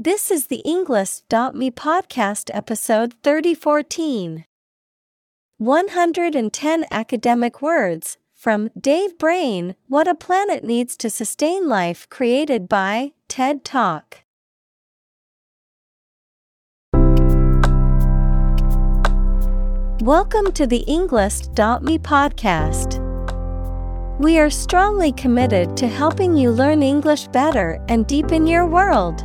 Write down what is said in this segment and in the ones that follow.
This is the Englist.me podcast episode 3014. 110 academic words from Dave Brain What a Planet Needs to Sustain Life, created by TED Talk. Welcome to the Englist.me podcast. We are strongly committed to helping you learn English better and deepen your world.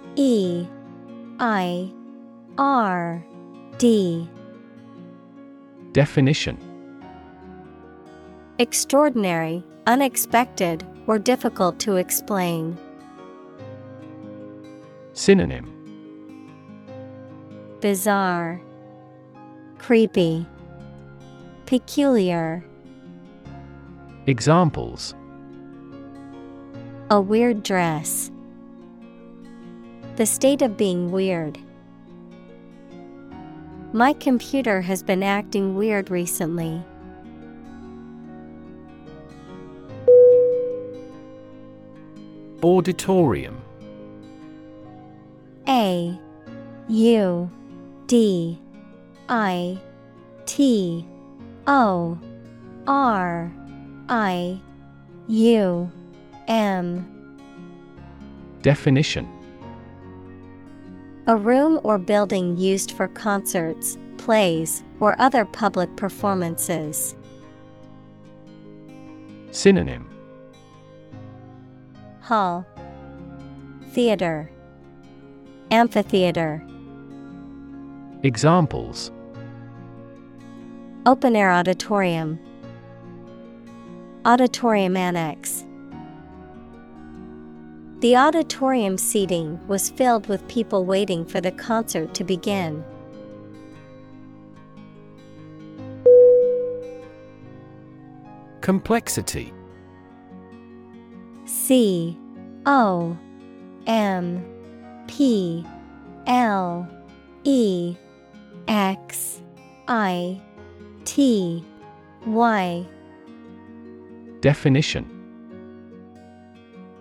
E I R D. Definition Extraordinary, unexpected, or difficult to explain. Synonym Bizarre, Creepy, Peculiar. Examples A weird dress. The state of being weird. My computer has been acting weird recently. Auditorium A U D I T O R I U M Definition A room or building used for concerts, plays, or other public performances. Synonym. Hall. Theater. Amphitheater. Examples. Open air auditorium. Auditorium annex The auditorium seating was filled with people waiting for the concert to begin. Complexity. C O M P L E X I T Y. Definition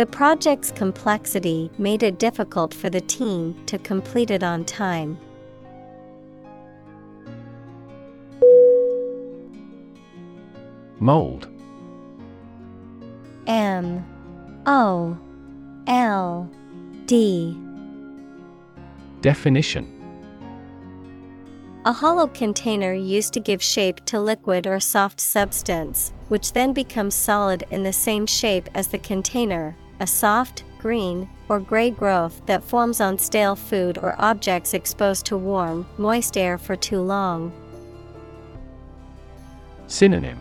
The project's complexity made it difficult for the team to complete it on time. Mold. M. O. L. D. Definition. A hollow container used to give shape to liquid or soft substance, which then becomes solid in the same shape as the container, a soft, green, or gray growth that forms on stale food or objects exposed to warm, moist air for too long. Synonym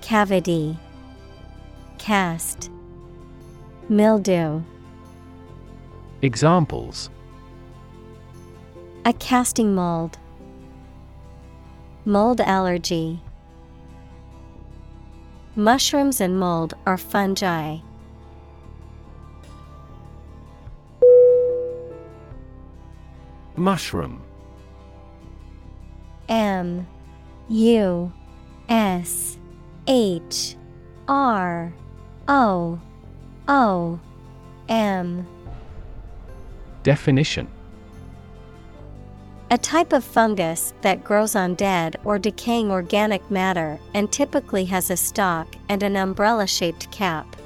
Cavity, Cast, Mildew. Examples A casting mold. Mold allergy. Mushrooms and mold are fungi. Mushroom. M U S H R O O M. Definition A type of fungus that grows on dead or decaying organic matter and typically has a stalk and an umbrella shaped cap.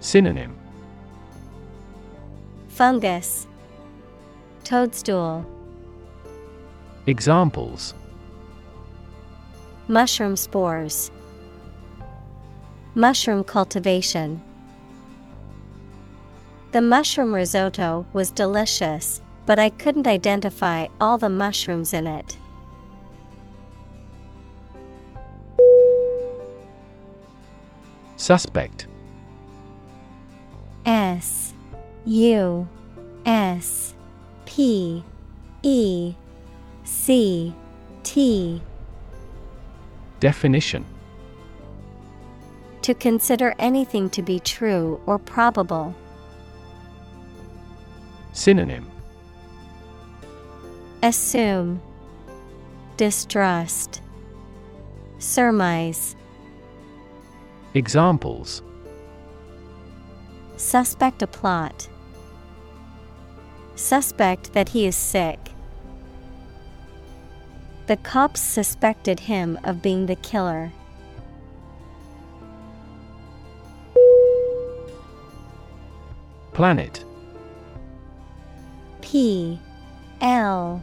Synonym. Fungus. Toadstool. Examples. Mushroom spores. Mushroom cultivation. The mushroom risotto was delicious, but I couldn't identify all the mushrooms in it. Suspect S U S P E C T Definition To consider anything to be true or probable. Synonym Assume Distrust Surmise Examples Suspect a plot. Suspect that he is sick. The cops suspected him of being the killer. Planet P L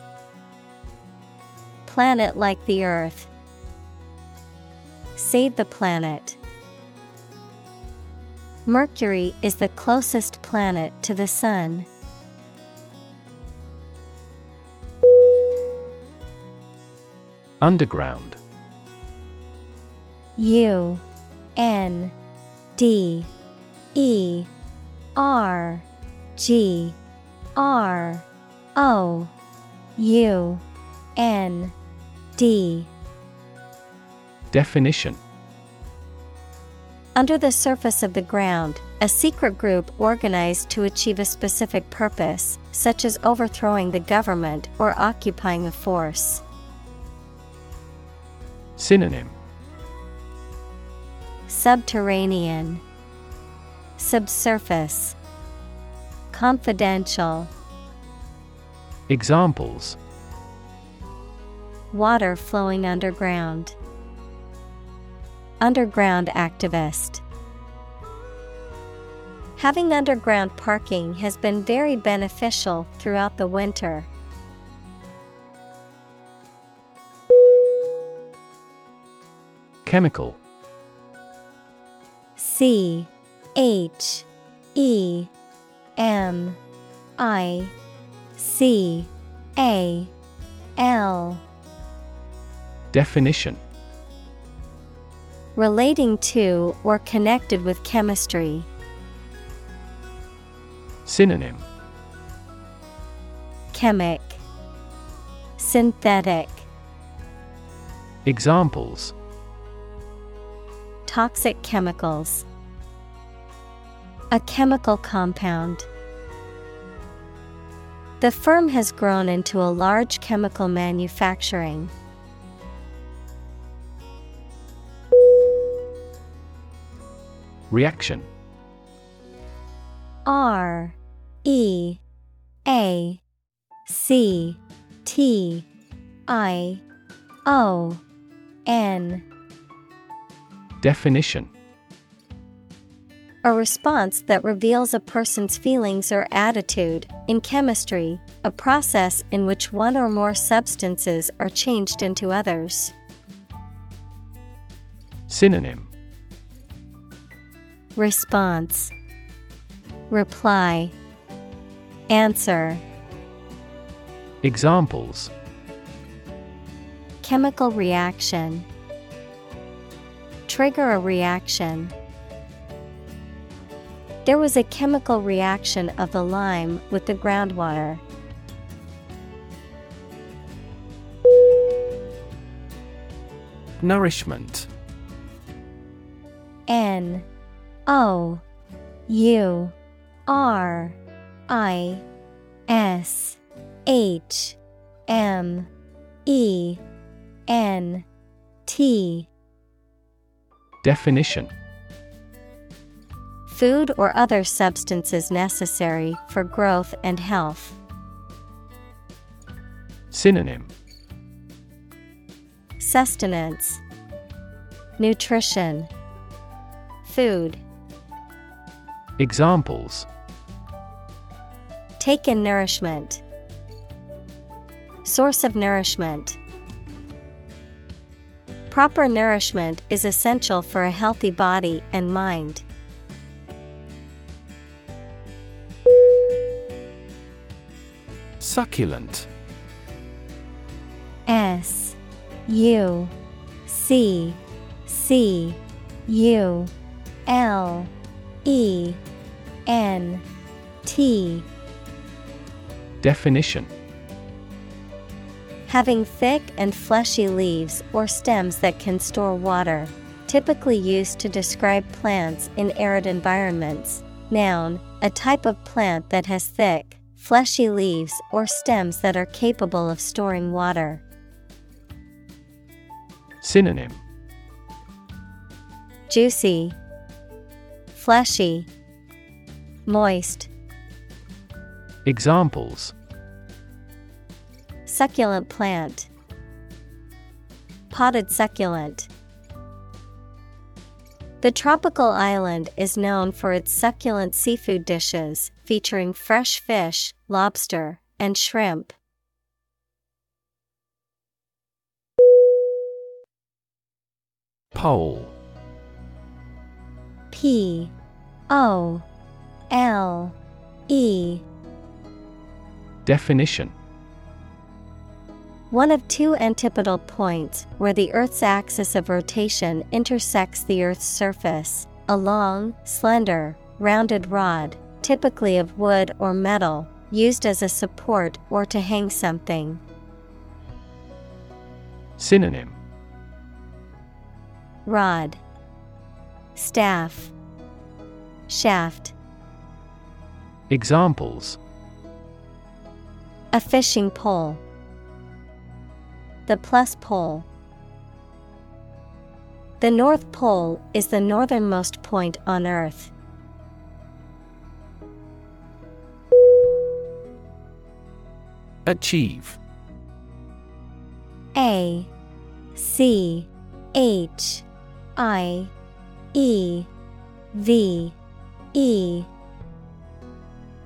Planet like the Earth. Save the planet. Mercury is the closest planet to the Sun. Underground U N D E R G R O U N D. Definition. Under the surface of the ground, a secret group organized to achieve a specific purpose, such as overthrowing the government or occupying a force. Synonym. Subterranean, Subsurface, Confidential, Examples Water flowing underground. Underground activist. Having underground parking has been very beneficial throughout the winter. Chemical C H E M I C A L Definition Relating to or connected with chemistry. Synonym Chemic Synthetic Examples Toxic chemicals. A chemical compound. The firm has grown into a large chemical manufacturing. Reaction R E A C T I O N Definition A response that reveals a person's feelings or attitude. In chemistry, a process in which one or more substances are changed into others. Synonym Response Reply Answer Examples chemical reaction. Trigger a reaction. There was a chemical reaction of the lime with the groundwater. Nourishment N O U R I S H M E N T Definition Food or other substances necessary for growth and health. Synonym Sustenance, Nutrition, Food. Examples Take in nourishment, Source of nourishment. Proper nourishment is essential for a healthy body and mind. Succulent S U C C U L E N T Definition Having thick and fleshy leaves or stems that can store water, typically used to describe plants in arid environments. Noun, a type of plant that has thick, fleshy leaves or stems that are capable of storing water. Synonym Juicy, fleshy, moist. Examples Succulent plant, potted succulent. The tropical island is known for its succulent seafood dishes featuring fresh fish, lobster, and shrimp. Pole P O L E. Definition. One of two antipodal points where the Earth's axis of rotation intersects the Earth's surface, a long, slender, rounded rod, typically of wood or metal, used as a support or to hang something. Synonym. Rod, Staff, Shaft. Examples A fishing pole. The plus pole. The North Pole is the northernmost point on Earth. Achieve A C H I E V E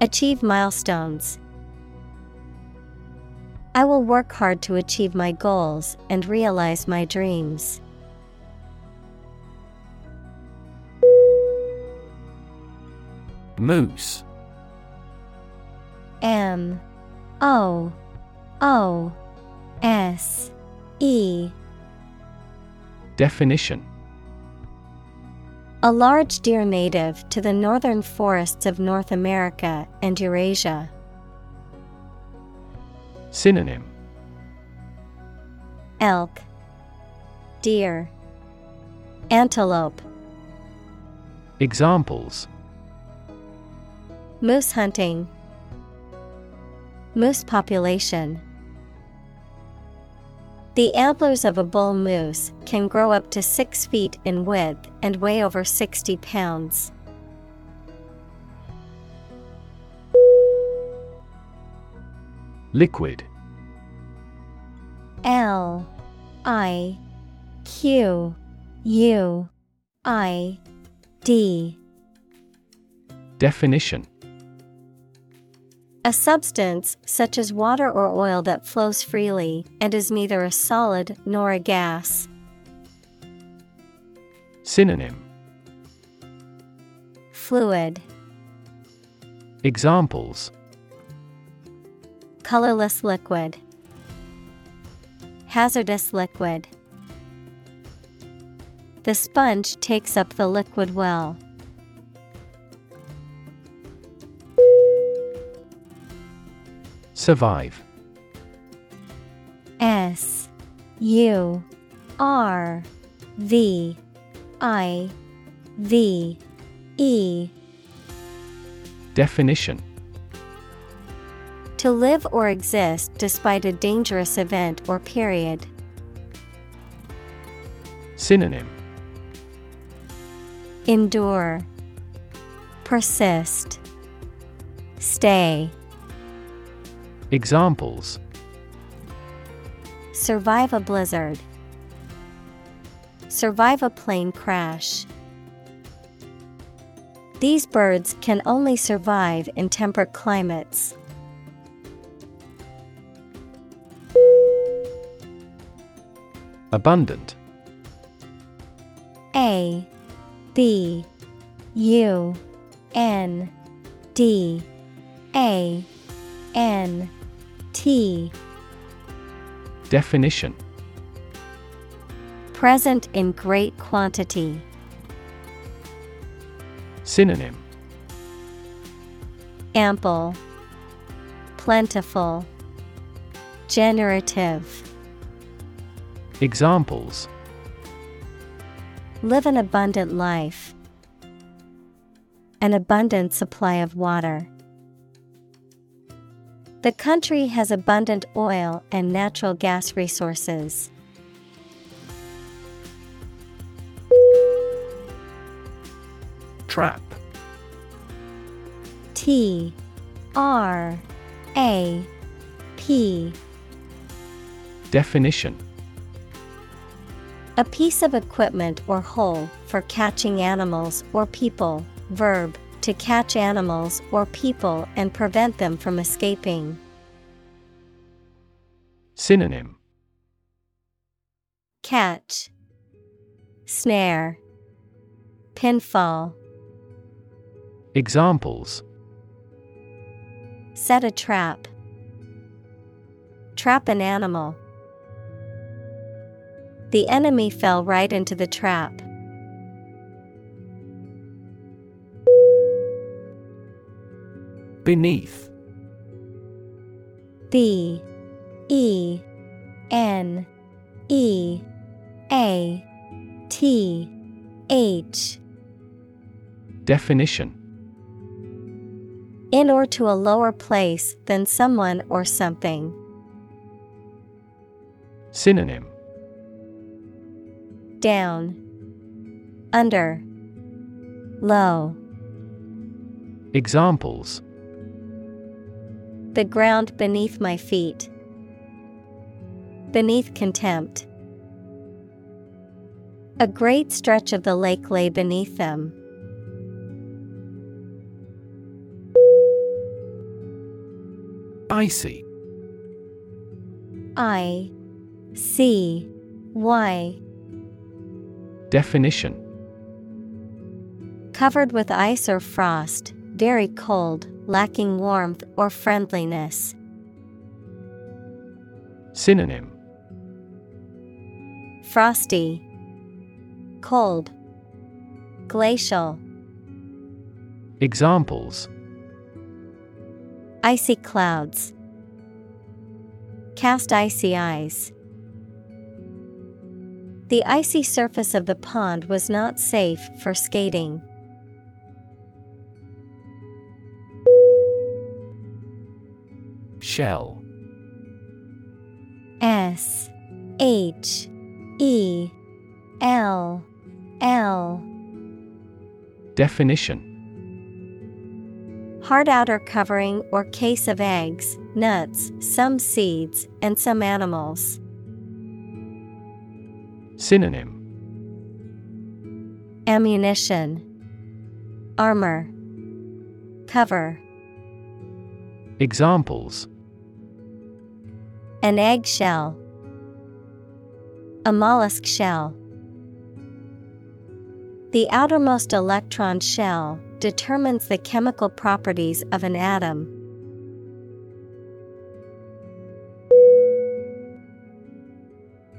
Achieve milestones. I will work hard to achieve my goals and realize my dreams. Moose M O O S E Definition A large deer native to the northern forests of North America and Eurasia. Synonym Elk, Deer, Antelope. Examples Moose hunting, Moose population. The antlers of a bull moose can grow up to 6 feet in width and weigh over 60 pounds. Liquid. L I Q U I D. Definition A substance, such as water or oil, that flows freely and is neither a solid nor a gas. Synonym Fluid, Examples colorless liquid, hazardous liquid. The sponge takes up the liquid well. Survive. S U R V I V E. Definition. To live or exist despite a dangerous event or period. Synonym. Endure, Persist, Stay. Examples Survive a blizzard. Survive a plane crash. These birds can only survive in temperate climates. Abundant A B U N D A N T Definition Present in great quantity. Synonym Ample, Plentiful, Generative. Examples Live an abundant life. An abundant supply of water. The country has abundant oil and natural gas resources. Trap T R A P Definition A piece of equipment or hole for catching animals or people. Verb to catch animals or people and prevent them from escaping. Synonym Catch, Snare, Pinfall. Examples Set a trap. Trap an animal. The enemy fell right into the trap. Beneath. B E N E A T H. Definition. In or to a lower place than someone or something. Synonym. Down, Under, Low. Examples The ground beneath my feet. Beneath contempt. A great stretch of the lake lay beneath them. Icy I C Y. Definition Covered with ice or frost, very cold, lacking warmth or friendliness. Synonym Frosty, Cold, Glacial. Examples Icy clouds. Cast icy eyes. The icy surface of the pond was not safe for skating. Shell. S H E L L. Definition. Hard outer covering or case of eggs, nuts, some seeds, and some animals. Synonym. Ammunition, Armor, Cover. Examples An eggshell, a mollusk shell. The outermost electron shell determines the chemical properties of an atom.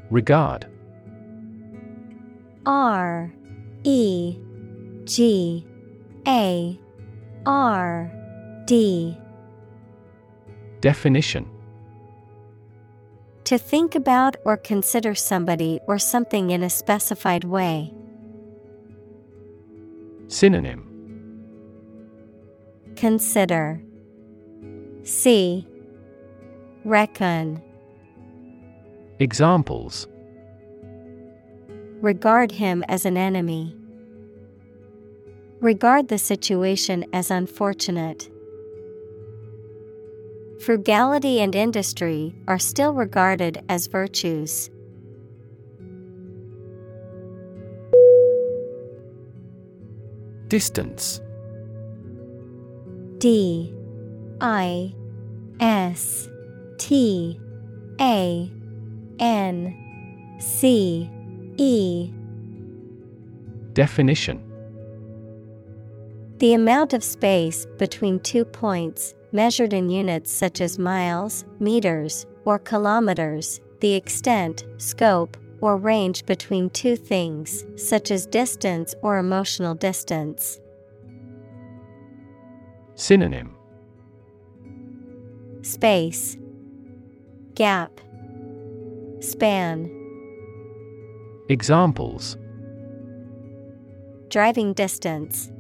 Regard. R. E. G. A. R. D. Definition To think about or consider somebody or something in a specified way. Synonym Consider See Reckon Examples Regard him as an enemy. Regard the situation as unfortunate. Frugality and industry are still regarded as virtues. Distance. D I S T A N C E. Definition. The amount of space between two points, measured in units such as miles, meters, or kilometers, the extent, scope, or range between two things, such as distance or emotional distance. Synonym Space, Gap, Span. Examples Driving distance,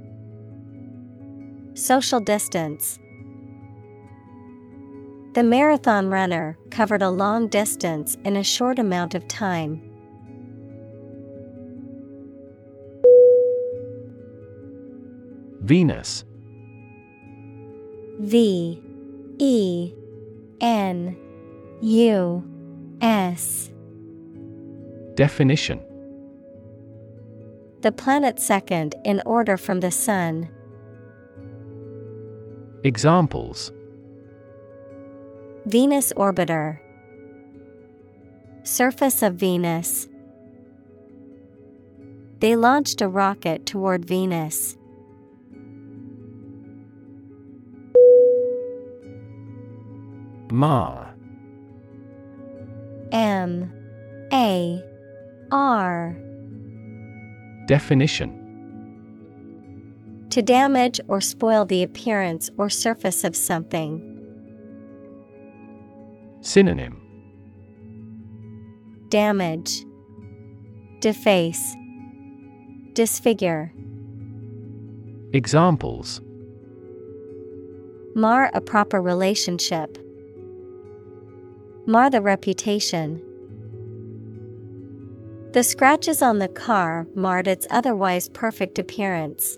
Social distance. The marathon runner covered a long distance in a short amount of time. Venus V E N U S. Definition The planet second in order from the Sun. Examples Venus orbiter. Surface of Venus. They launched a rocket toward Venus. Mar M A R. Definition To damage or spoil the appearance or surface of something. Synonym Damage, Deface, Disfigure. Examples Mar a proper relationship. Mar the reputation. The scratches on the car marred its otherwise perfect appearance.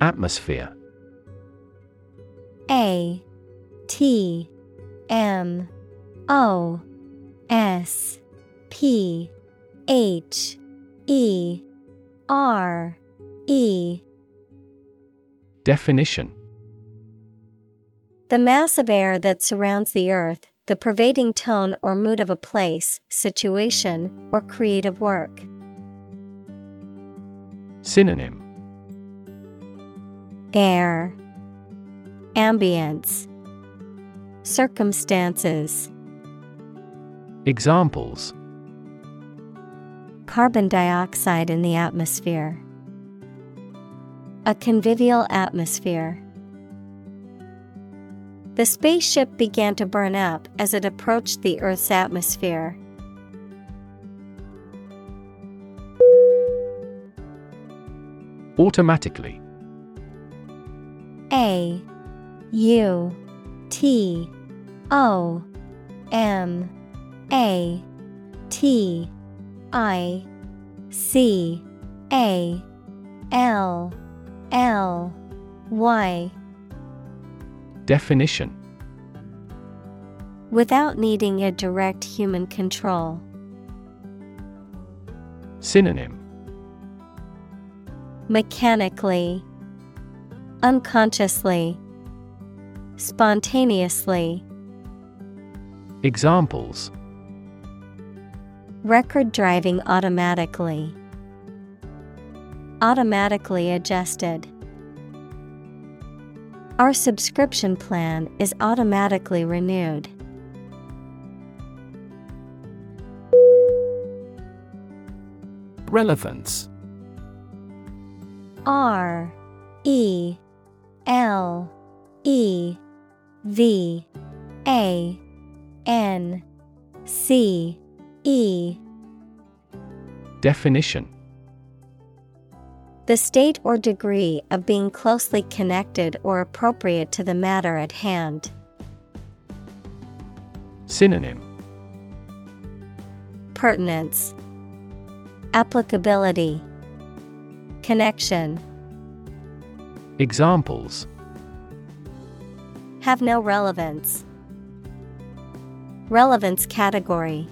Atmosphere A T M O S P H E R E. Definition. The mass of air that surrounds the earth, the pervading tone or mood of a place, situation, or creative work. Synonym. Air, Ambience, Circumstances, Examples Carbon dioxide in the atmosphere. A convivial atmosphere. The spaceship began to burn up as it approached the Earth's atmosphere. Automatically U T O M A T I C A L L Y. Definition. Without needing a direct human control. Synonym. Mechanically, Unconsciously, Spontaneously. Examples Record driving automatically. Automatically adjusted. Our subscription plan is automatically renewed. Relevance R E L E V A N C E. Definition. The state or degree of being closely connected or appropriate to the matter at hand. Synonym. Pertinence, Applicability, Connection. Examples Have no relevance. Relevance category.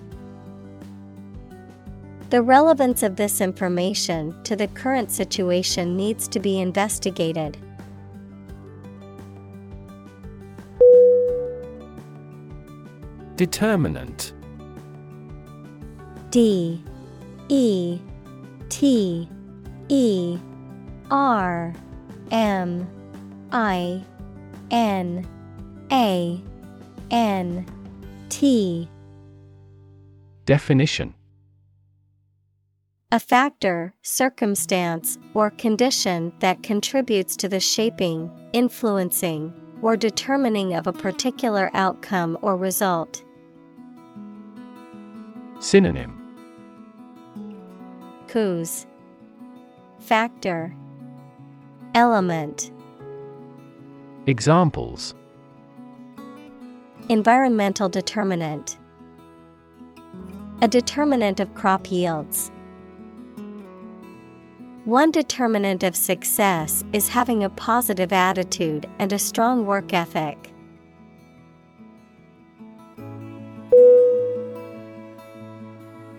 The relevance of this information to the current situation needs to be investigated. Determinant. D. E. T. E. R. M. I. N A N T. Definition. A factor, circumstance, or condition that contributes to the shaping, influencing, or determining of a particular outcome or result. Synonym. Cause. Factor. Element. Examples Environmental determinant A determinant of crop yields. One determinant of success is having a positive attitude and a strong work ethic.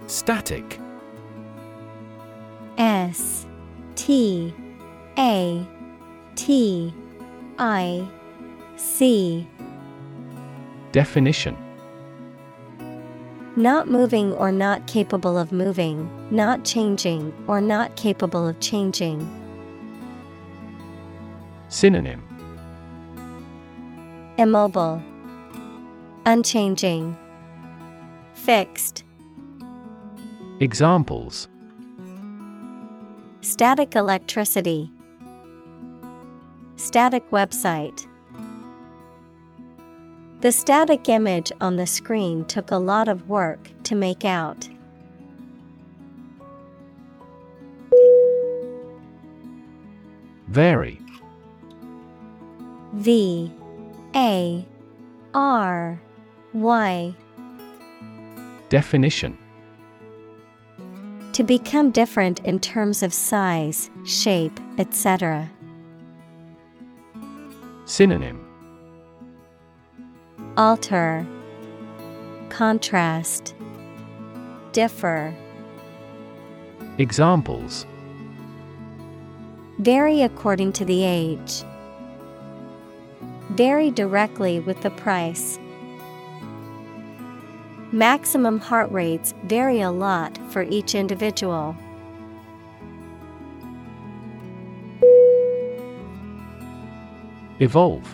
Static S T A T I C Definition Not moving or not capable of moving, not changing or not capable of changing. Synonym Immobile, Unchanging, Fixed. Examples Static electricity. Static website. The static image on the screen took a lot of work to make out. Vary V A R Y. Definition To become different in terms of size, shape, etc. Synonym Alter, Contrast, Differ. Examples Vary according to the age. Vary directly with the price. Maximum heart rates vary a lot for each individual. Evolve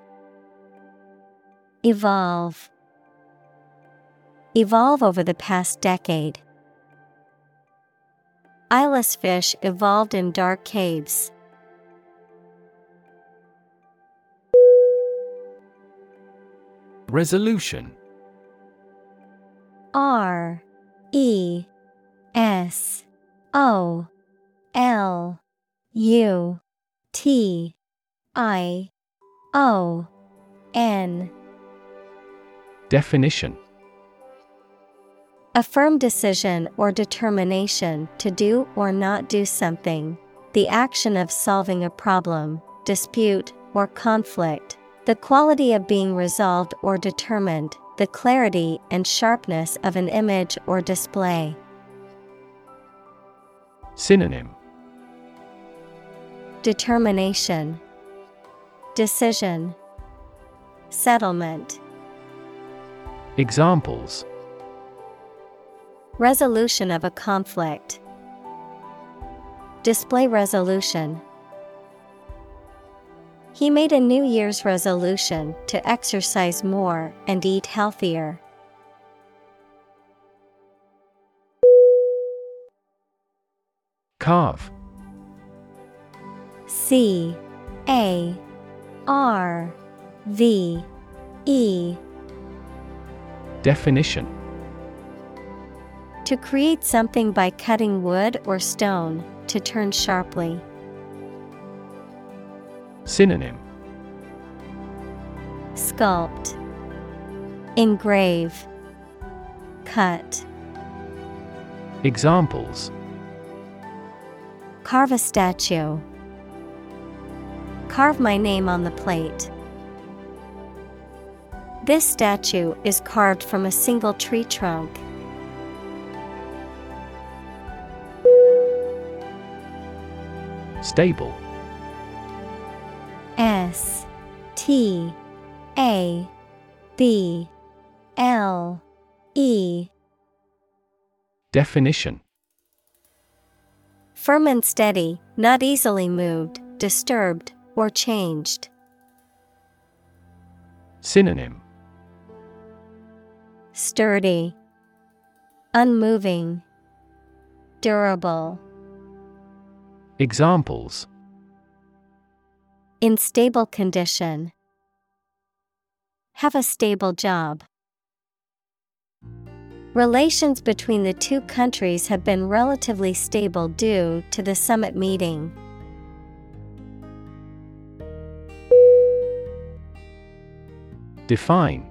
Evolve. Evolve over the past decade. Eyeless fish evolved in dark caves. Resolution R E S O L U T I O N Definition A firm decision or determination to do or not do something, the action of solving a problem, dispute, or conflict, the quality of being resolved or determined, the clarity and sharpness of an image or display. Synonym Determination, Decision, Settlement. Examples Resolution of a conflict. Display resolution. He made a New Year's resolution to exercise more and eat healthier. Carve C A R V E Definition To create something by cutting wood or stone, to turn sharply. Synonym Sculpt, Engrave, Cut. Examples Carve a statue. Carve my name on the plate. This statue is carved from a single tree trunk. Stable S T A B L E Definition Firm and steady, not easily moved, disturbed, or changed. Synonym Sturdy, Unmoving, Durable. Examples In stable condition. Have a stable job. Relations between the two countries have been relatively stable due to the summit meeting. Define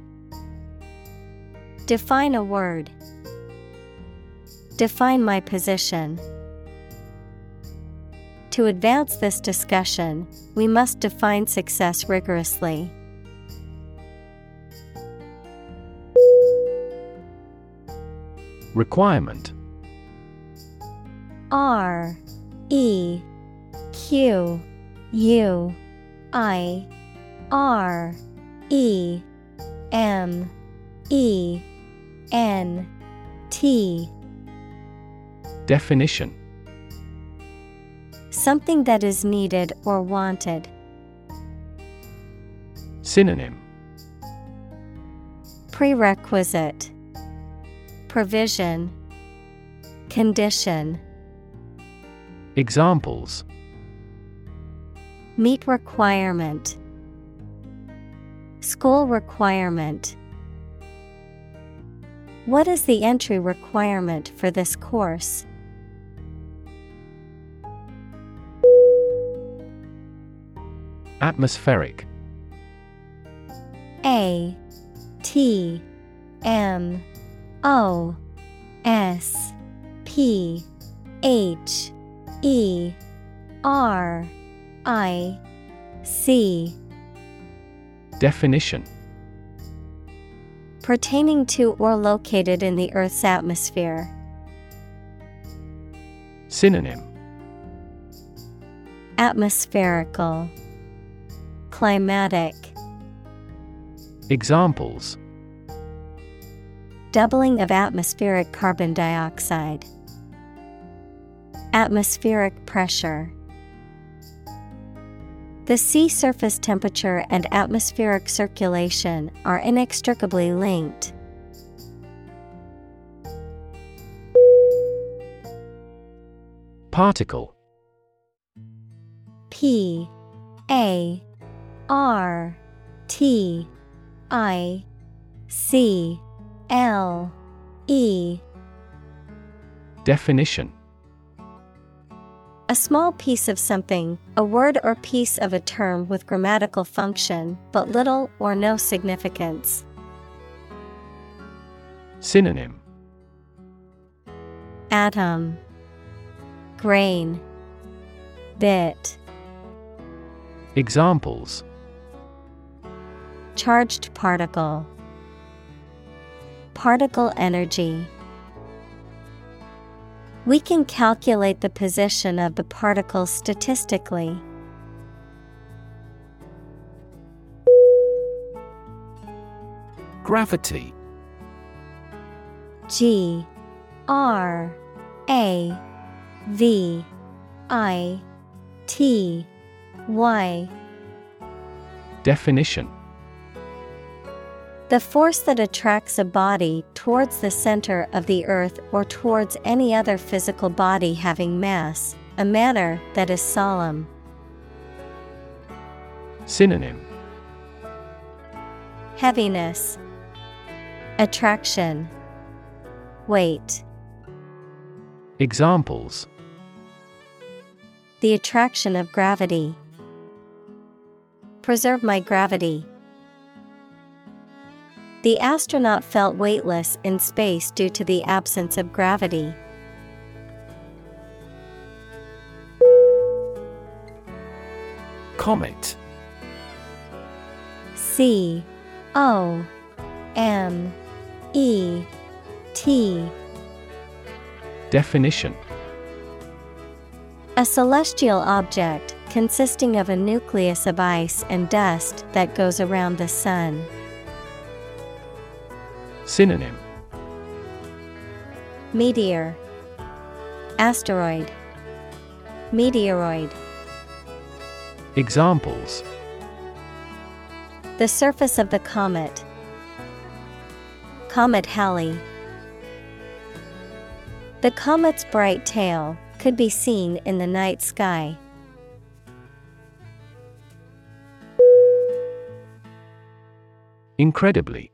Define a word. Define my position. To advance this discussion, we must define success rigorously. Requirement R E Q U I R E M E N T. Definition. Something that is needed or wanted. Synonym. Prerequisite. Provision. Condition. Examples. Meet requirement. School requirement What is the entry requirement for this course? Atmospheric. A T M O S P H E R I C. Definition Pertaining to or located in the Earth's atmosphere. Synonym Atmospherical Climatic Examples doubling of atmospheric carbon dioxide. Atmospheric pressure. The sea surface temperature and atmospheric circulation are inextricably linked. Particle. P A R T I C L E. Definition A small piece of something, a word or piece of a term with grammatical function but little or no significance. Synonym. Atom. Grain. Bit. Examples. Charged particle. Particle energy We can calculate the position of the particle statistically. Gravity. G R A V I T Y. Definition The force that attracts a body towards the center of the earth or towards any other physical body having mass, a manner that is solemn. Synonym Heaviness, Attraction, Weight. Examples The attraction of gravity. Preserve my gravity. The astronaut felt weightless in space due to the absence of gravity. Comet C O M E T Definition A celestial object consisting of a nucleus of ice and dust that goes around the sun. Synonym Meteor, Asteroid, Meteoroid. Examples The surface of the comet. Comet Halley. The comet's bright tail could be seen in the night sky. Incredibly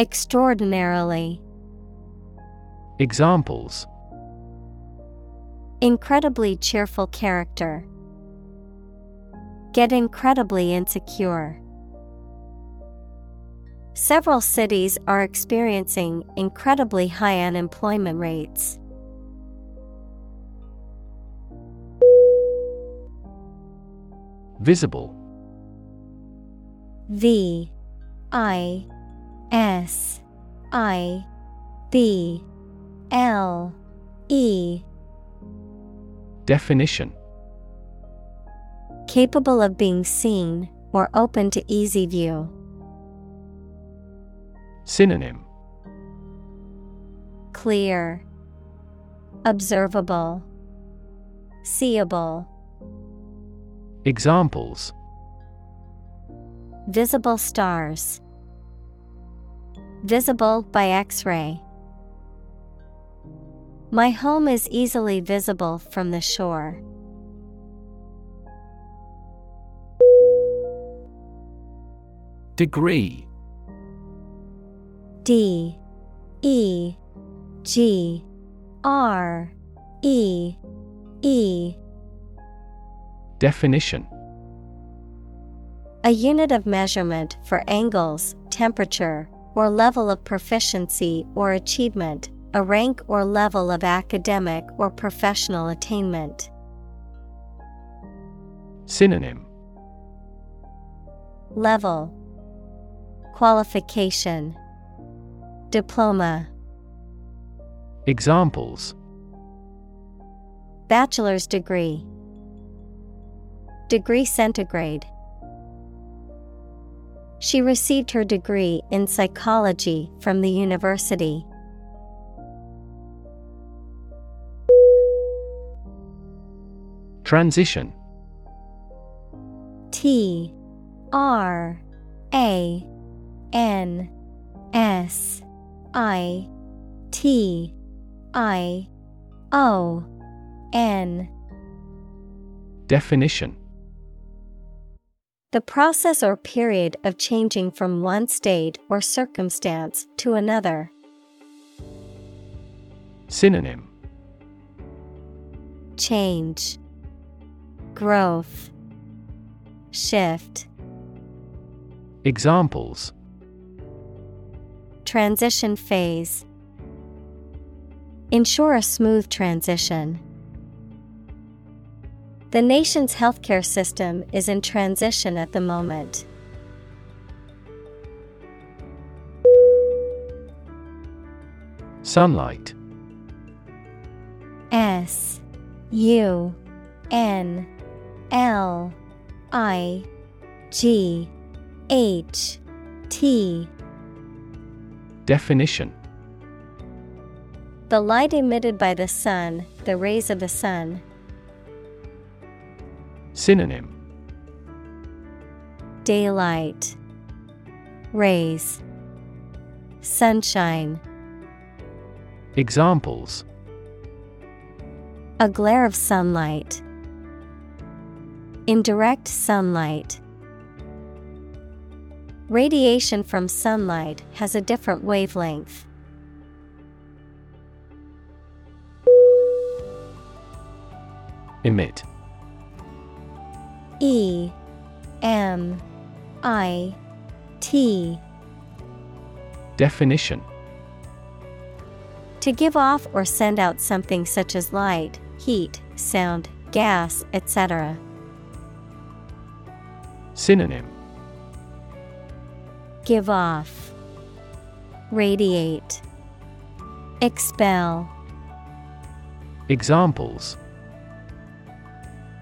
Extraordinarily. Examples Incredibly cheerful character. Get incredibly insecure. Several cities are experiencing incredibly high unemployment rates. Visible V I S I B L E Definition Capable of being seen or open to easy view. Synonym Clear, Observable, Seeable. Examples Visible stars. Visible by X ray. My home is easily visible from the shore. Degree. D. E. G. R. E. E. Definition. A unit of measurement for angles, temperature, or level of proficiency or achievement, a rank or level of academic or professional attainment. Synonym. Level. Qualification. Diploma. Examples. Bachelor's degree. Degree centigrade She received her degree in psychology from the university. Transition. T R A N S I T I O N. Definition The process or period of changing from one state or circumstance to another. Synonym. Change. Growth. Shift. Examples. Transition phase. Ensure a smooth transition. The nation's healthcare system is in transition at the moment. Sunlight S U N L I G H T Definition The light emitted by the sun, the rays of the sun. Synonym Daylight Rays Sunshine Examples A glare of sunlight. Indirect sunlight. Radiation from sunlight has a different wavelength. Emit E M I T. Definition. To give off or send out something such as light, heat, sound, gas, etc. Synonym. Give off, radiate, expel, Examples.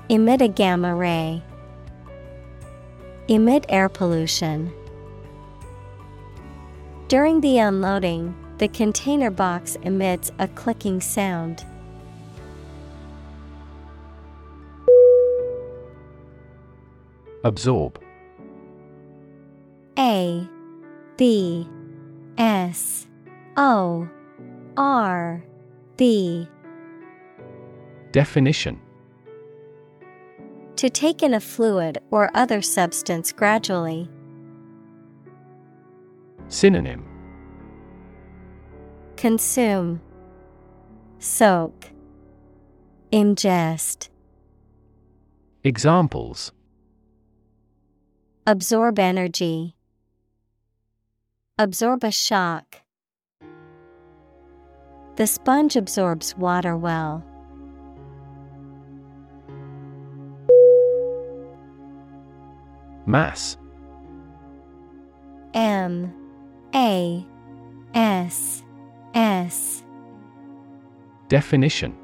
Emit a gamma ray, emit air pollution. During the unloading, the container box emits a clicking sound. Absorb A B S O R B Definition To take in a fluid or other substance gradually. Synonym Consume, Soak, Ingest, Examples Absorb energy, Absorb a shock. The sponge absorbs water well. Mass. M A S S. Definition.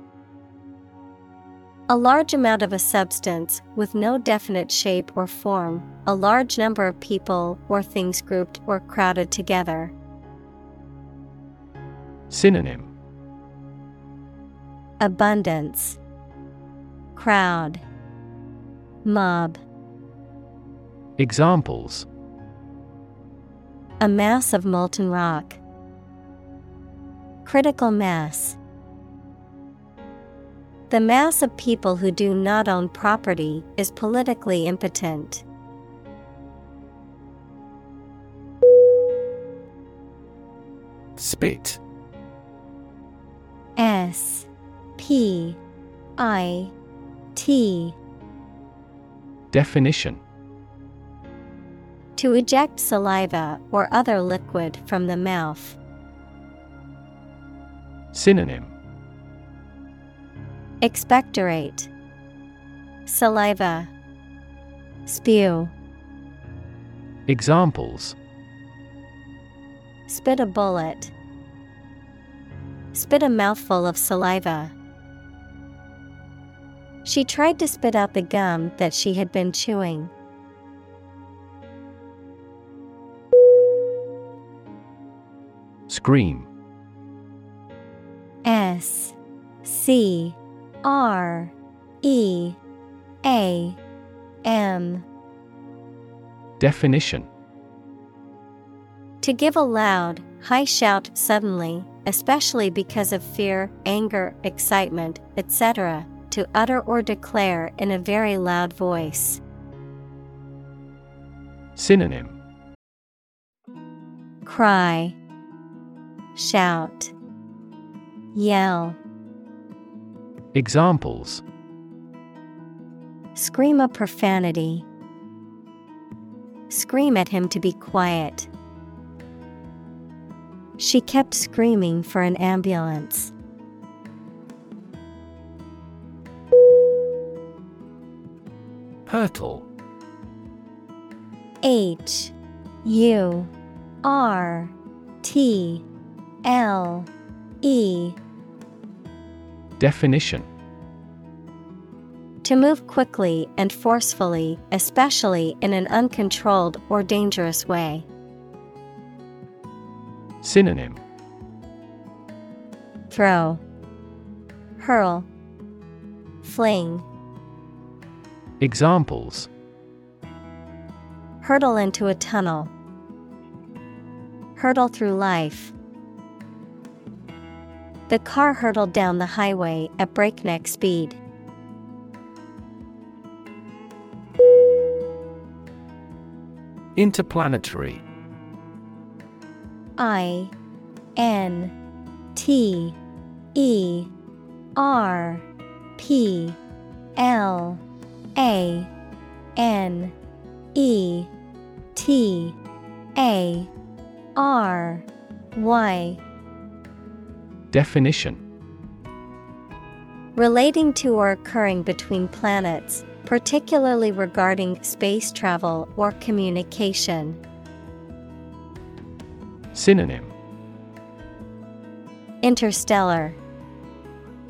A large amount of a substance with no definite shape or form, a large number of people or things grouped or crowded together. Synonym. Abundance, Crowd, Mob. Examples. A mass of molten rock. Critical mass. The mass of people who do not own property is politically impotent. Spit. S. P. I. T. Definition To eject saliva or other liquid from the mouth. Synonym Expectorate Saliva Spew Examples Spit a bullet. Spit a mouthful of saliva. She tried to spit out the gum that she had been chewing. Scream S C R E A M Definition To give a loud, high shout suddenly, especially because of fear, anger, excitement, etc., to utter or declare in a very loud voice. Synonym Cry, Shout, Yell, Examples Scream a profanity. Scream at him to be quiet. She kept screaming for an ambulance. Hurtle H U R T L E. Definition. To move quickly and forcefully, especially in an uncontrolled or dangerous way. Synonym. Throw, Hurl, Fling, Examples. Hurtle into a tunnel. Hurtle through life. The car hurtled down the highway at breakneck speed. Interplanetary I N T E R P L A N E T A R Y Definition. Relating to or occurring between planets, particularly regarding space travel or communication. Synonym. Interstellar,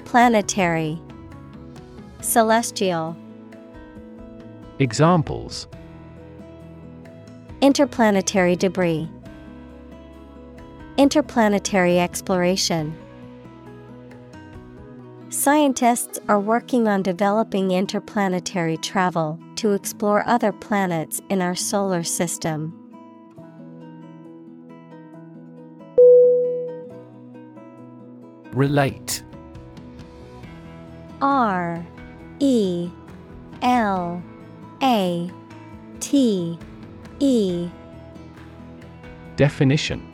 Planetary, Celestial, Examples. Interplanetary debris, Interplanetary exploration. Scientists are working on developing interplanetary travel to explore other planets in our solar system. Relate. R E L A T E. Definition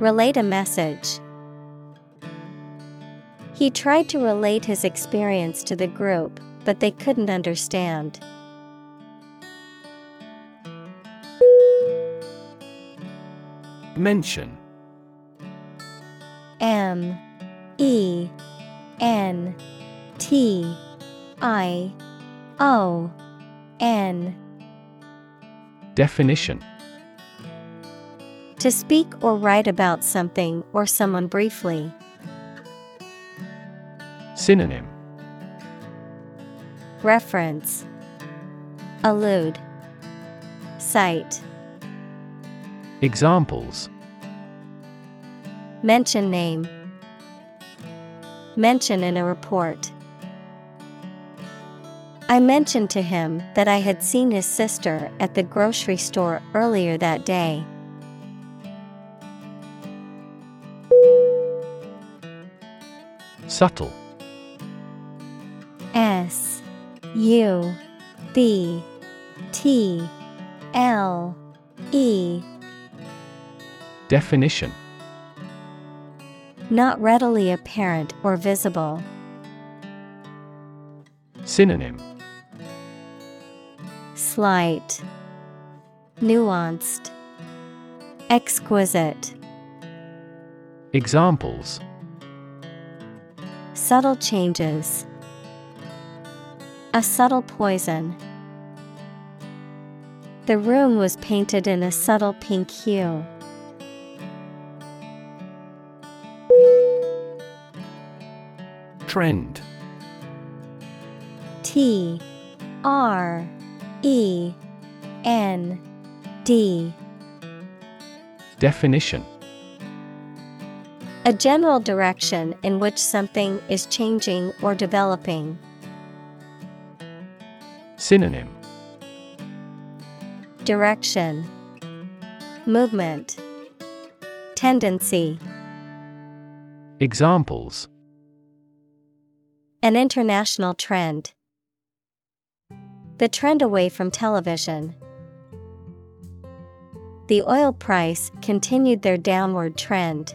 Relate a message. He tried to relate his experience to the group, but they couldn't understand. Mention. M. E. N. T. I. O. N. Definition To speak or write about something or someone briefly. Synonym Reference Allude Cite Examples Mention name. Mention in a report. I mentioned to him that I had seen his sister at the grocery store earlier that day. Subtle. S U B T L E Definition Not readily apparent or visible. Synonym Slight, Nuanced, Exquisite. Examples Subtle changes. A subtle poison. The room was painted in a subtle pink hue. Trend T R E N D Definition A general direction in which something is changing or developing. Synonym Direction Movement Tendency Examples An international trend. The trend away from television. The oil price continued their downward trend.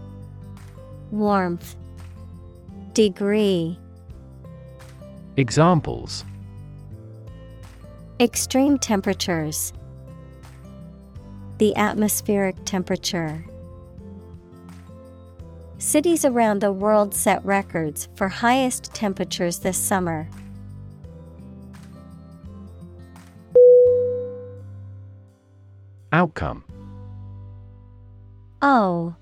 Warmth Degree Examples Extreme temperatures. The atmospheric temperature. Cities around the world set records for highest temperatures this summer. Outcome O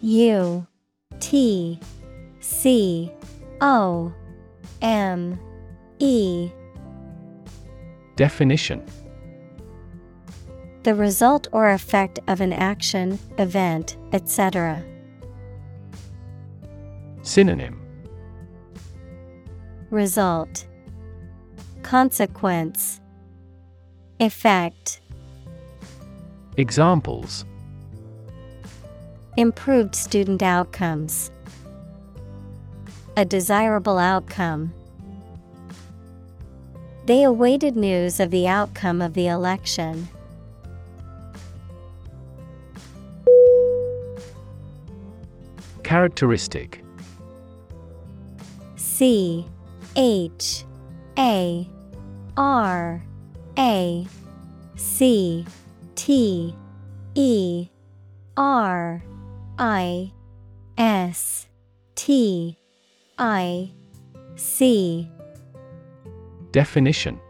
U T C O M E. Definition. The result or effect of an action, event, etc. Synonym. Result. Consequence. Effect. Examples Improved student outcomes. A desirable outcome. They awaited news of the outcome of the election. Characteristic C H A R A C T E R I S T I C. Definition.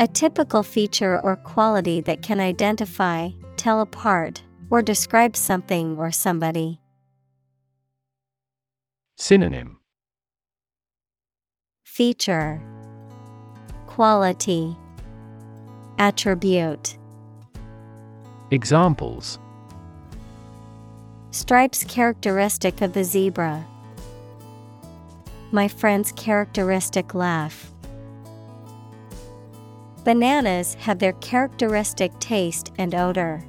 A typical feature or quality that can identify, tell apart, or describe something or somebody. Synonym. Feature. Quality. Attribute. Examples Stripes characteristic of the zebra. My friend's characteristic laugh. Bananas have their characteristic taste and odor.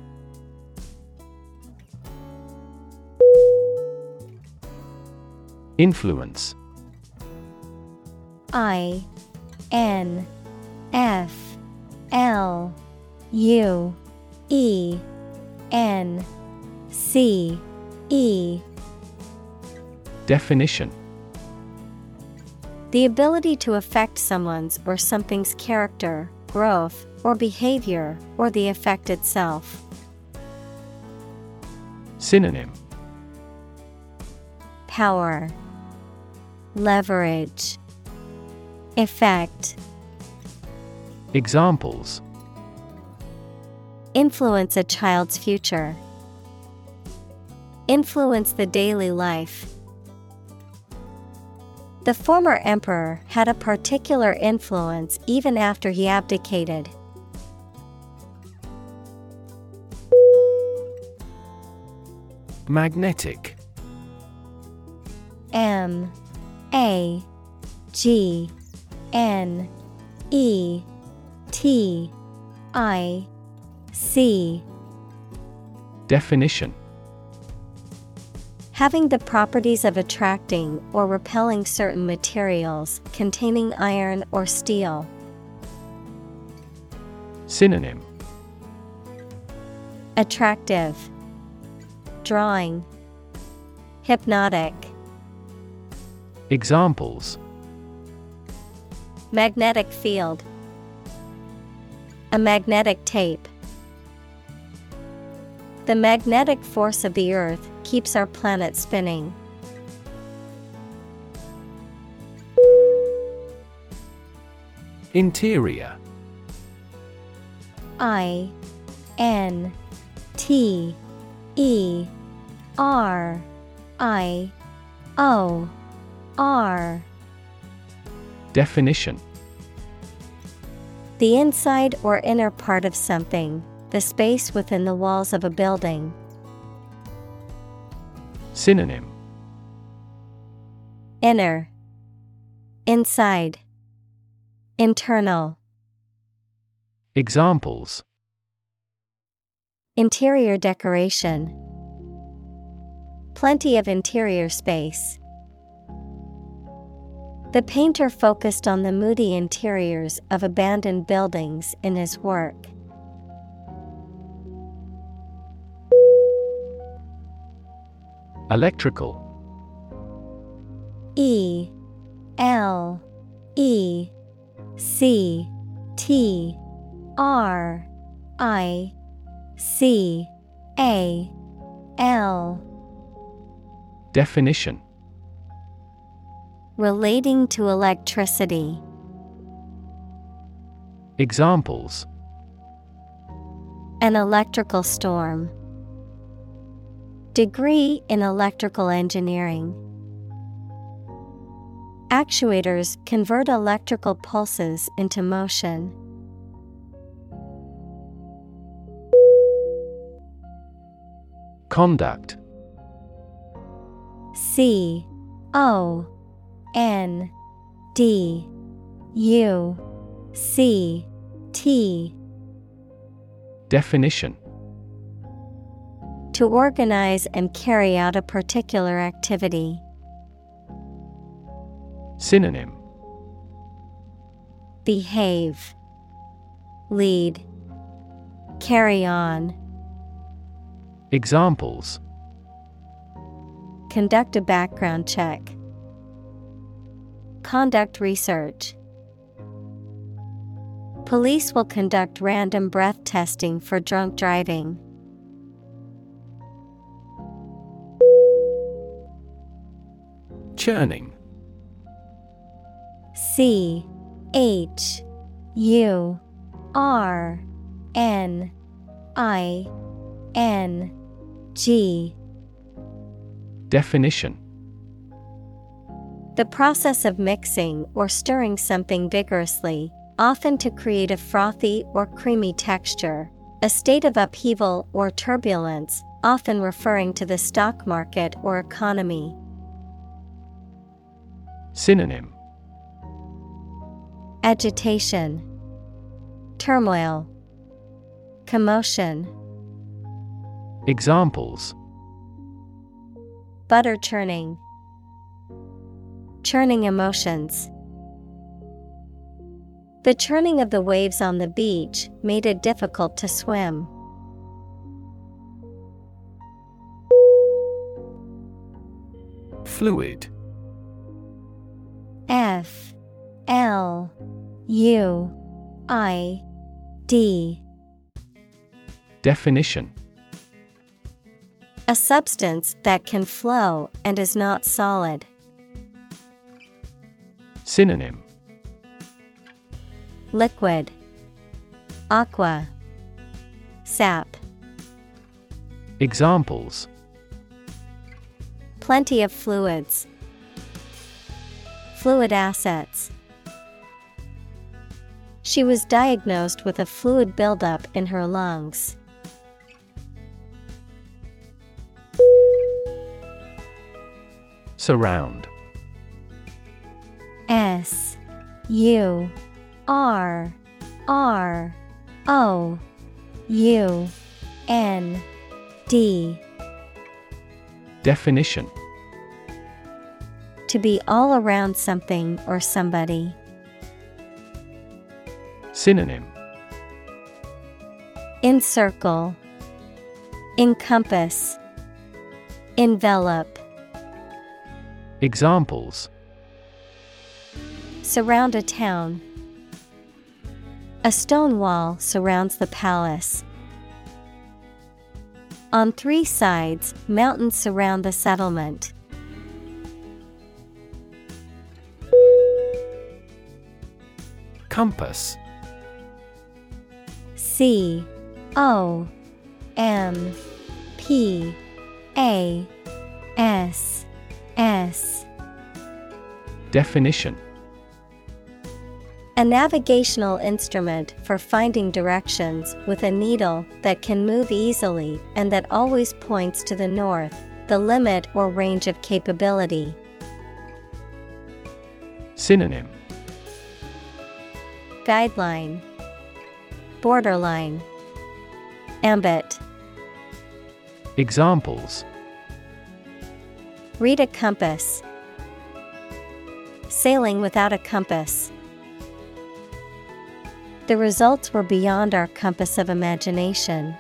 Influence I N F L U E N C E Definition The ability to affect someone's or something's character, growth, or behavior, or the effect itself. Synonym Power, Leverage, Effect. Examples Influence a child's future. Influence the daily life. The former emperor had a particular influence even after he abdicated. Magnetic M A G N E T I C Definition Having the properties of attracting or repelling certain materials containing iron or steel. Synonym Attractive, Drawing, Hypnotic. Examples Magnetic field, A magnetic tape. The magnetic force of the Earth keeps our planet spinning. Interior I N T E R I O R Definition The inside or inner part of something, the space within the walls of a building. Synonym Inner, Inside, Internal. Examples Interior decoration. Plenty of interior space. The painter focused on the moody interiors of abandoned buildings in his work. Electrical E L E C T R I C A L Definition Relating to electricity. Examples An electrical storm. Degree in electrical engineering. Actuators convert electrical pulses into motion. Conduct C O N D U C T Definition To organize and carry out a particular activity. Synonym Behave, Lead, Carry on. Examples Conduct a background check. Conduct research. Police will conduct random breath testing for drunk driving. Churning. C H U R N I N G. Definition. The process of mixing or stirring something vigorously, often to create a frothy or creamy texture, a state of upheaval or turbulence, often referring to the stock market or economy. Synonym. Agitation, Turmoil, Commotion, Examples. Butter churning, Churning emotions. The churning of the waves on the beach made it difficult to swim. Fluid F L U I D Definition A substance that can flow and is not solid. Synonym Liquid, Aqua, Sap. Examples Plenty of fluids. Fluid assets. She was diagnosed with a fluid buildup in her lungs. Surround S U R R O U N D Definition To be all around something or somebody. Synonym Encircle, Encompass, Envelop. Examples Surround a town. A stone wall surrounds the palace. On three sides, mountains surround the settlement. Compass. C O M P A S S. Definition. A navigational instrument for finding directions with a needle that can move easily and that always points to the north, the limit or range of capability. Synonym Guideline Borderline Ambit Examples Read a compass. Sailing without a compass. The results were beyond our compass of imagination.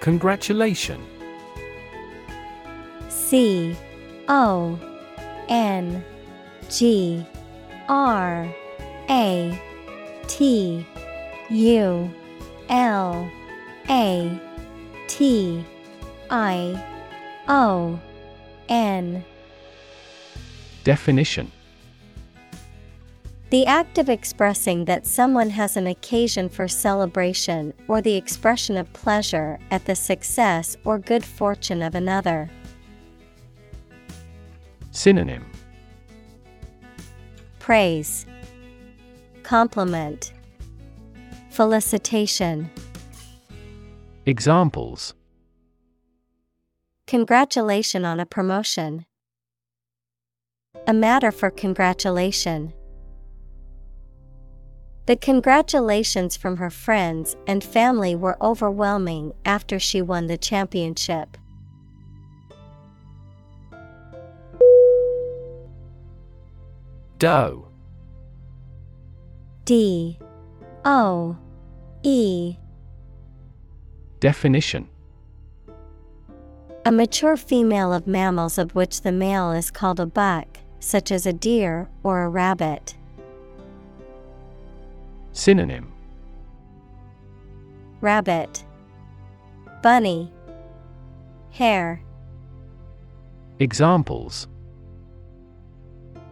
Congratulation C O N G R A T U L A T I O N Definition The act of expressing that someone has an occasion for celebration or the expression of pleasure at the success or good fortune of another. Synonym Praise, Compliment, Felicitation. Examples Congratulation on a promotion. A matter for congratulation. The congratulations from her friends and family were overwhelming after she won the championship. Doe D. O. E. Definition. A mature female of mammals of which the male is called a buck, such as a deer or a rabbit. Synonym. Rabbit, Bunny, Hare, Examples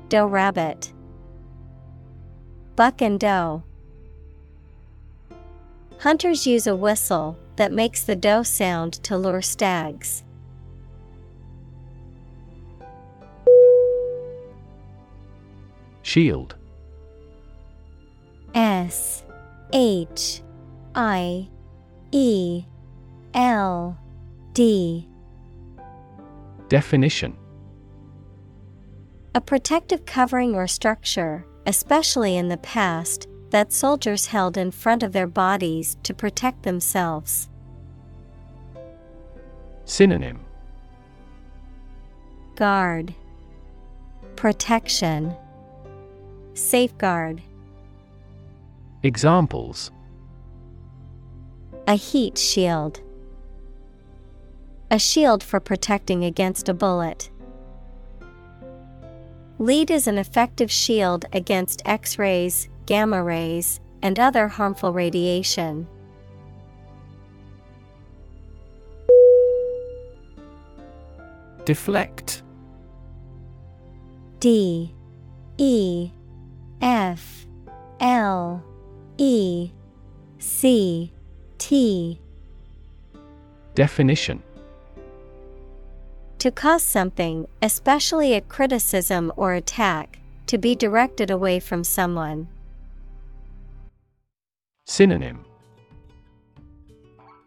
Doe rabbit, Buck and doe. Hunters use a whistle that makes the doe sound to lure stags. Shield S H I E L D Definition A protective covering or structure, especially in the past, that soldiers held in front of their bodies to protect themselves. Synonym Guard, Protection, Safeguard. Examples A heat shield. A shield for protecting against a bullet. Lead is an effective shield against X rays, gamma rays, and other harmful radiation. Deflect. D. E. F. L. E. C. T. Definition To cause something, especially a criticism or attack, to be directed away from someone. Synonym.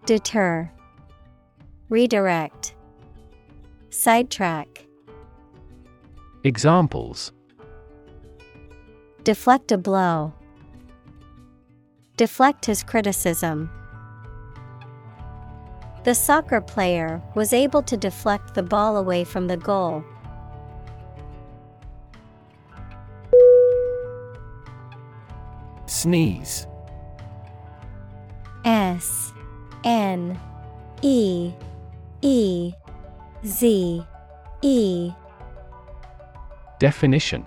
Deter, Redirect, Sidetrack, Examples. Deflect a blow, Deflect his criticism. The soccer player was able to deflect the ball away from the goal. Sneeze. S N E E Z E Definition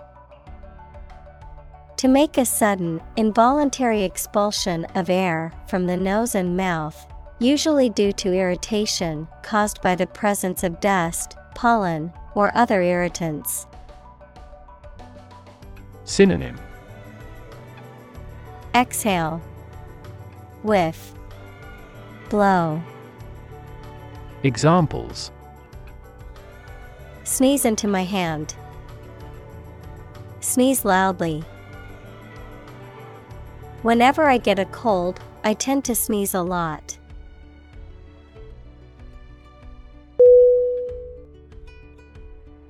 To make a sudden, involuntary expulsion of air from the nose and mouth, usually due to irritation caused by the presence of dust, pollen, or other irritants. Synonym Exhale, Whiff, Blow, Examples Sneeze into my hand. Sneeze loudly. Whenever I get a cold, I tend to sneeze a lot.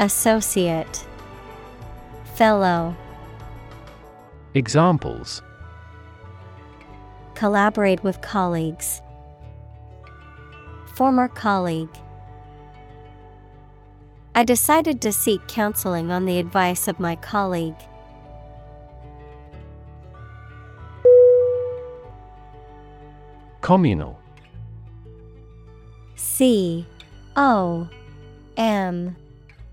Associate Fellow Examples Collaborate with colleagues. Former colleague. I decided to seek counseling on the advice of my colleague. Communal C O M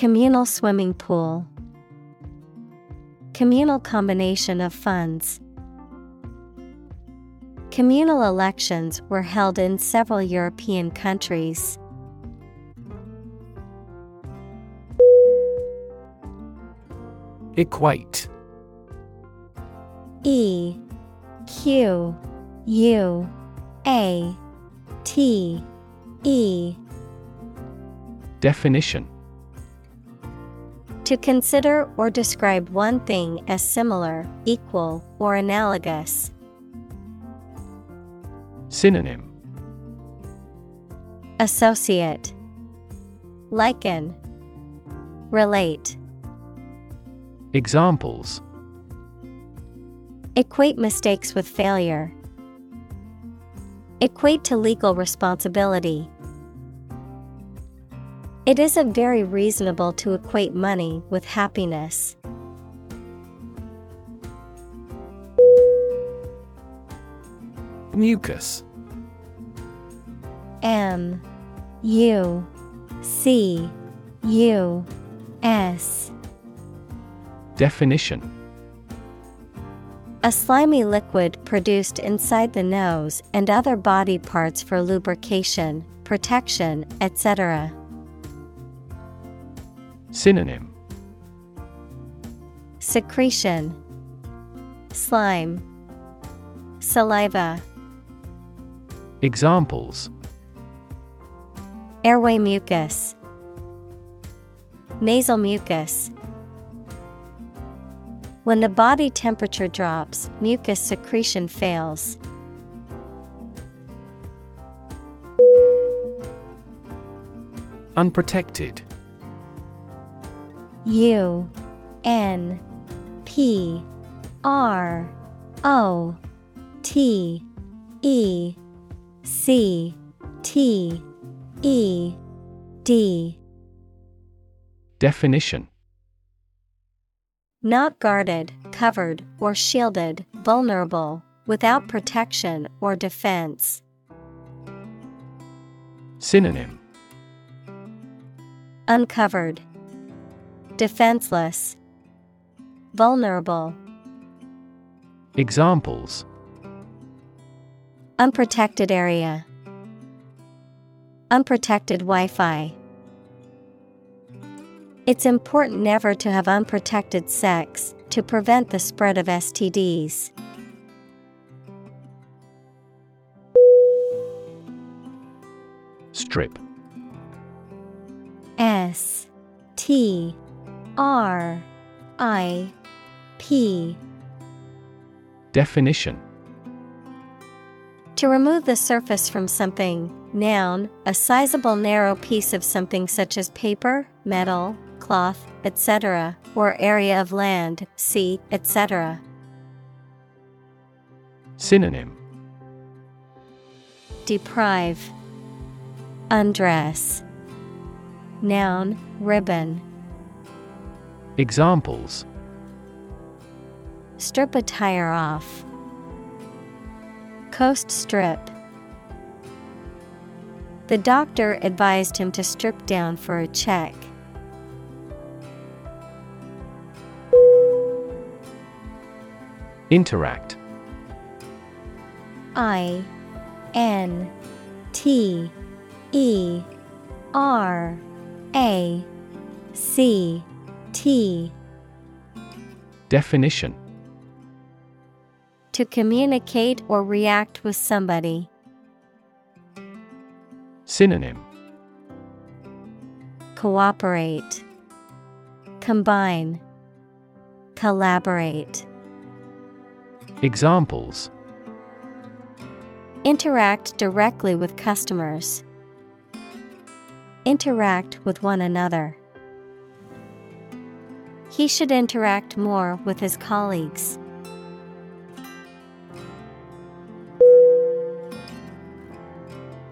Communal swimming pool, Communal combination of funds. Communal elections were held in several European countries. Equate E Q U A T E Definition To consider or describe one thing as similar, equal, or analogous. Synonym Associate Liken Relate Examples Equate mistakes with failure. Equate to legal responsibility. It isn't very reasonable to equate money with happiness. Mucus M U C U S Definition A slimy liquid produced inside the nose and other body parts for lubrication, protection, etc. Synonym Secretion Slime Saliva, Examples airway mucus, nasal mucus. When the body temperature drops, mucus secretion fails. Unprotected. U N P R O T E C T E D Definition Not guarded, covered, or shielded, vulnerable, without protection or defense. Synonym Uncovered, Defenseless, Vulnerable. Examples Unprotected area, Unprotected Wi Fi. It's important never to have unprotected sex to prevent the spread of STDs. Strip S T R I P Definition To remove the surface from something, noun, a sizable narrow piece of something such as paper, metal, cloth, etc., or area of land, sea, etc. Synonym Deprive, Undress. Noun, ribbon. Examples Strip a tire off. Coast strip. The doctor advised him to strip down for a check. Interact I N T E R A C T Definition To communicate or react with somebody. Synonym Cooperate, Combine, Collaborate. Examples Interact directly with customers. Interact with one another. He should interact more with his colleagues.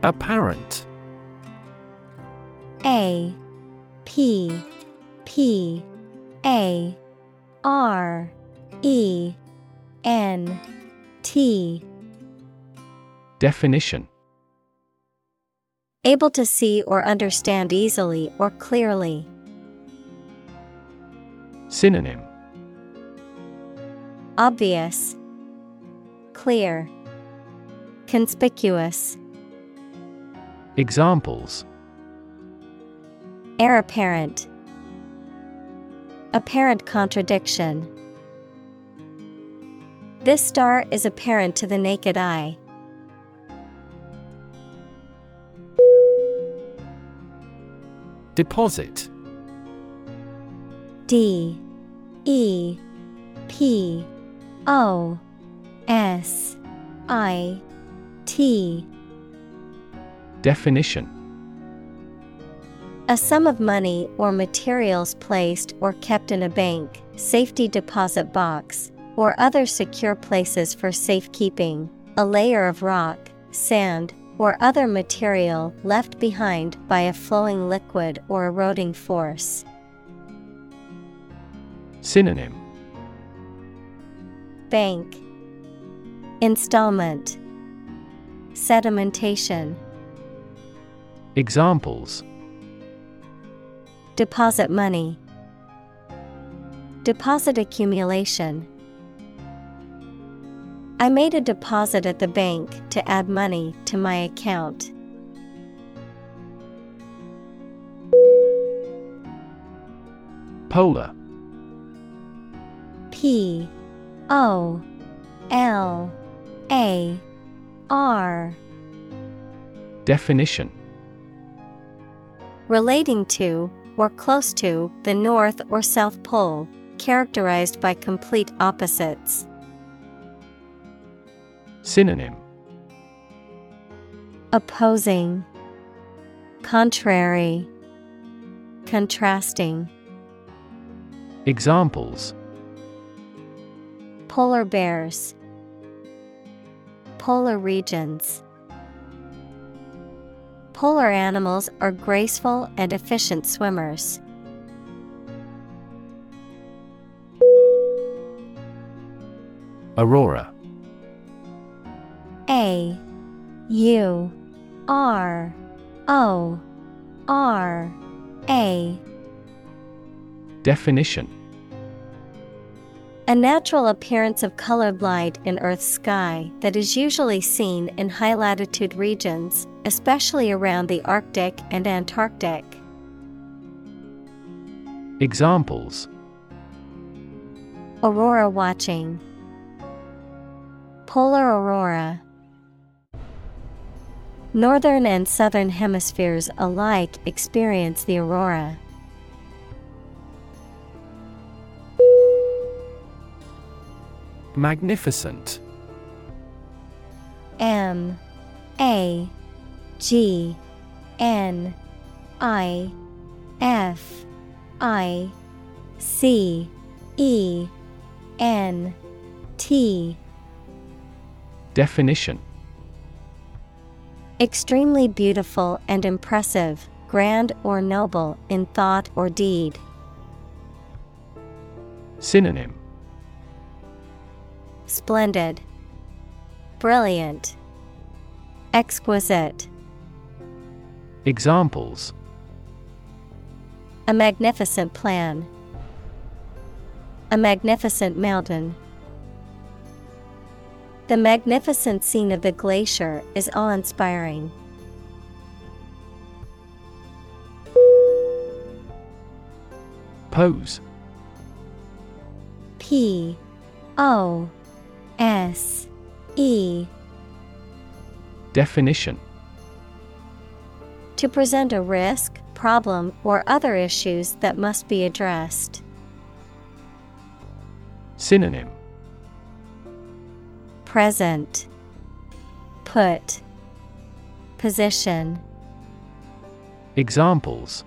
Apparent A P P A R E N T Definition Able to see or understand easily or clearly. Synonym Obvious, Clear, Conspicuous. Examples Heir apparent. Apparent contradiction. This star is apparent to the naked eye. Deposit D E P O S I T Definition A sum of money or materials placed or kept in a bank, safety deposit box, or other secure places for safekeeping, a layer of rock, sand, or other material left behind by a flowing liquid or eroding force. Synonym. Bank. Installment. Sedimentation. Examples. Deposit money. Deposit accumulation. I made a deposit at the bank to add money to my account. Polar P O L A R Definition. Relating to, or close to, the North or South Pole, characterized by complete opposites. Synonym. Opposing, Contrary, Contrasting. Examples Polar bears, Polar regions. Polar animals are graceful and efficient swimmers. Aurora A U R O R A Definition A natural appearance of colored light in Earth's sky that is usually seen in high latitude regions, especially around the Arctic and Antarctic. Examples Aurora watching, Polar aurora. Northern and southern hemispheres alike experience the aurora. Magnificent. M A G N I F I C E N T. Definition. Extremely beautiful and impressive, grand or noble in thought or deed. Synonym Splendid, Brilliant, Exquisite. Examples A magnificent plan. A magnificent mountain. The magnificent scene of the glacier is awe inspiring. Pose P O S E. Definition. To present a risk, problem, or other issues that must be addressed. Synonym. Present. Put. Position. Examples.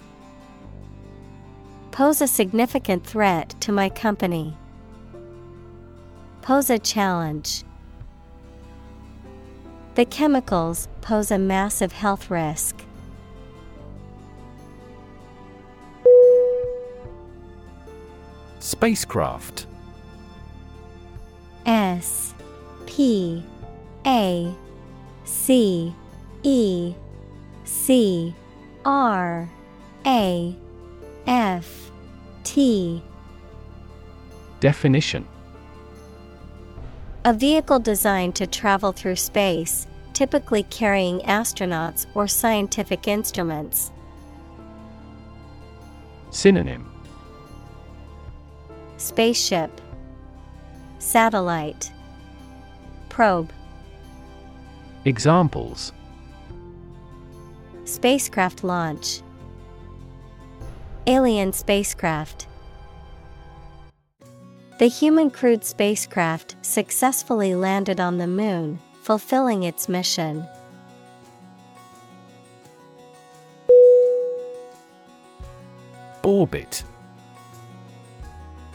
Pose a significant threat to my company. Pose a challenge. The chemicals pose a massive health risk. Spacecraft S P A C E C R A F T Definition A vehicle designed to travel through space, typically carrying astronauts or scientific instruments. Synonym. Spaceship. Satellite. Probe. Examples. Spacecraft launch. Alien spacecraft The human crewed spacecraft successfully landed on the moon, fulfilling its mission. Orbit.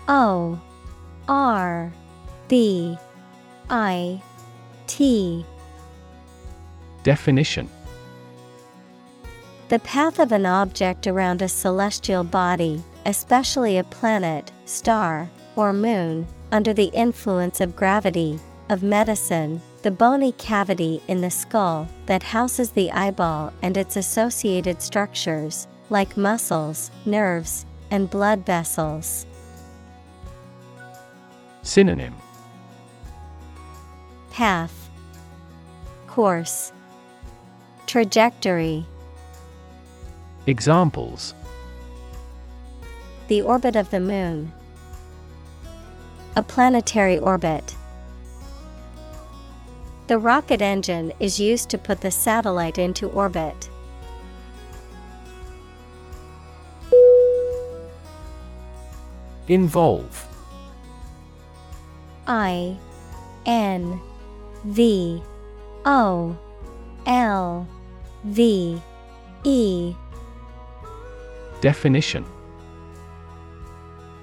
O R B I T. Definition. The path of an object around a celestial body, especially a planet, star, or moon, under the influence of gravity, of medicine, the bony cavity in the skull that houses the eyeball and its associated structures, like muscles, nerves, and blood vessels. Synonym. Path. Course. Trajectory. Examples. The orbit of the moon. A planetary orbit. The rocket engine is used to put the satellite into orbit. Involve I N V O L V E Definition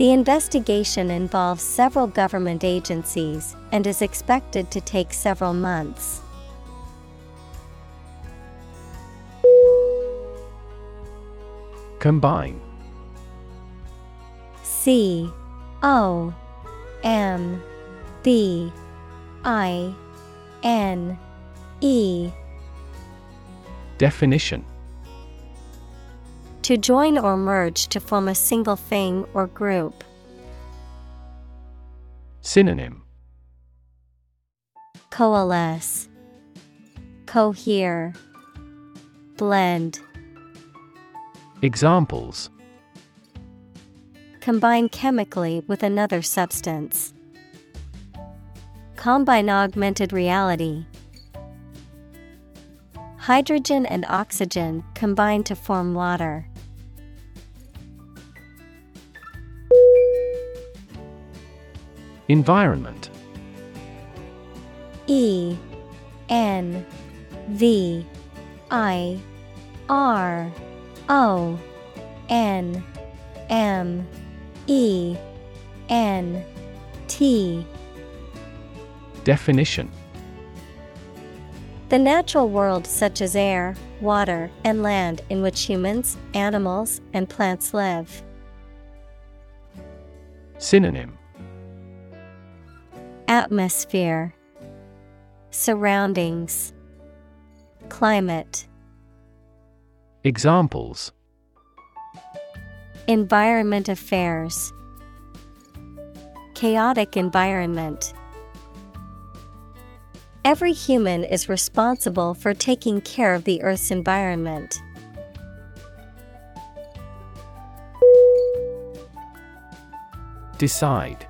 The investigation involves several government agencies and is expected to take several months. Combine. C O M B I N E. Definition To join or merge to form a single thing or group. Synonym Coalesce, Cohere, Blend. Examples Combine chemically with another substance. Combine augmented reality. Hydrogen and oxygen combine to form water. Environment. E N V I R O N M E N T. Definition. The natural world, such as air, water, and land, in which humans, animals, and plants live. Synonym Atmosphere, Surroundings, Climate, Examples Environment Affairs, Chaotic environment. Every human is responsible for taking care of the Earth's environment. Decide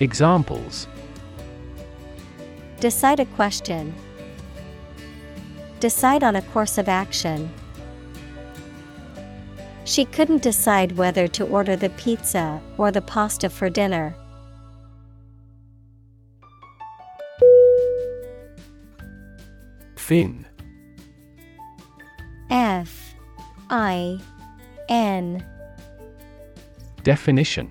Examples Decide a question. Decide on a course of action. She couldn't decide whether to order the pizza or the pasta for dinner. Fin F I N Definition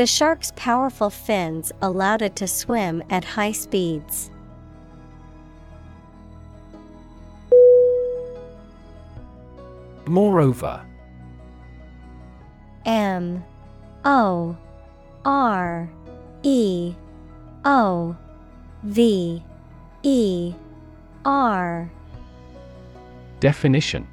The shark's powerful fins allowed it to swim at high speeds. Moreover M O R E O V E R Definition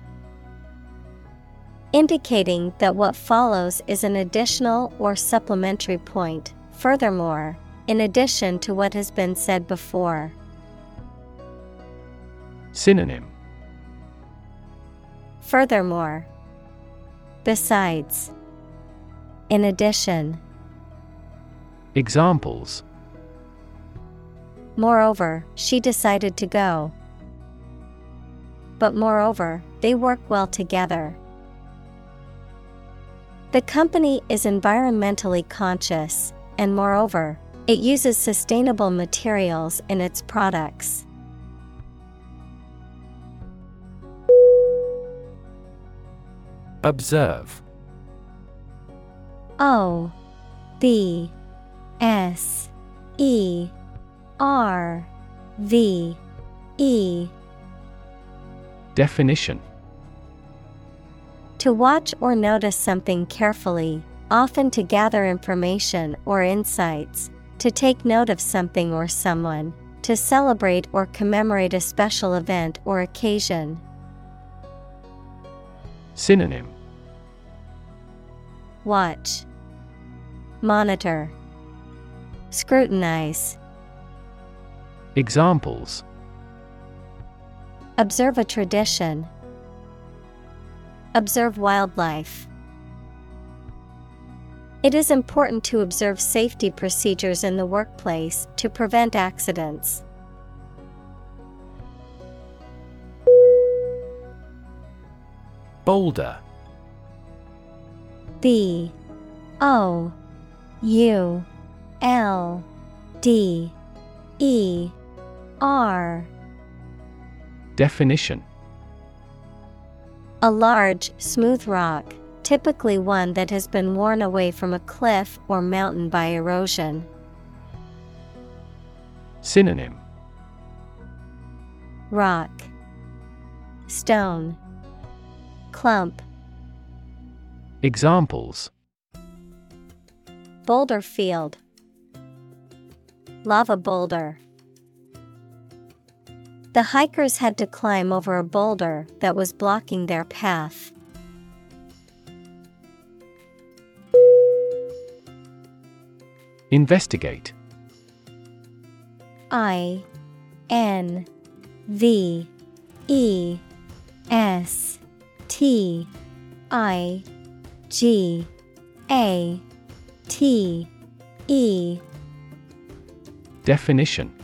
Indicating that what follows is an additional or supplementary point, furthermore, in addition to what has been said before. Synonym Furthermore, besides, in addition, Examples moreover, she decided to go. But moreover, they work well together. The company is environmentally conscious, and moreover, it uses sustainable materials in its products. Observe. O B S E R V E. Definition To watch or notice something carefully, often to gather information or insights, to take note of something or someone, to celebrate or commemorate a special event or occasion. Synonym Watch, Monitor, Scrutinize. Examples Observe a tradition. Observe wildlife. It is important to observe safety procedures in the workplace to prevent accidents. Boulder B O U L D E R Definition A large, smooth rock, typically one that has been worn away from a cliff or mountain by erosion. Synonym Rock, Stone, Clump. Examples Boulder Field, Lava Boulder. The hikers had to climb over a boulder that was blocking their path. Investigate. I N V E S T I G A T E. Definition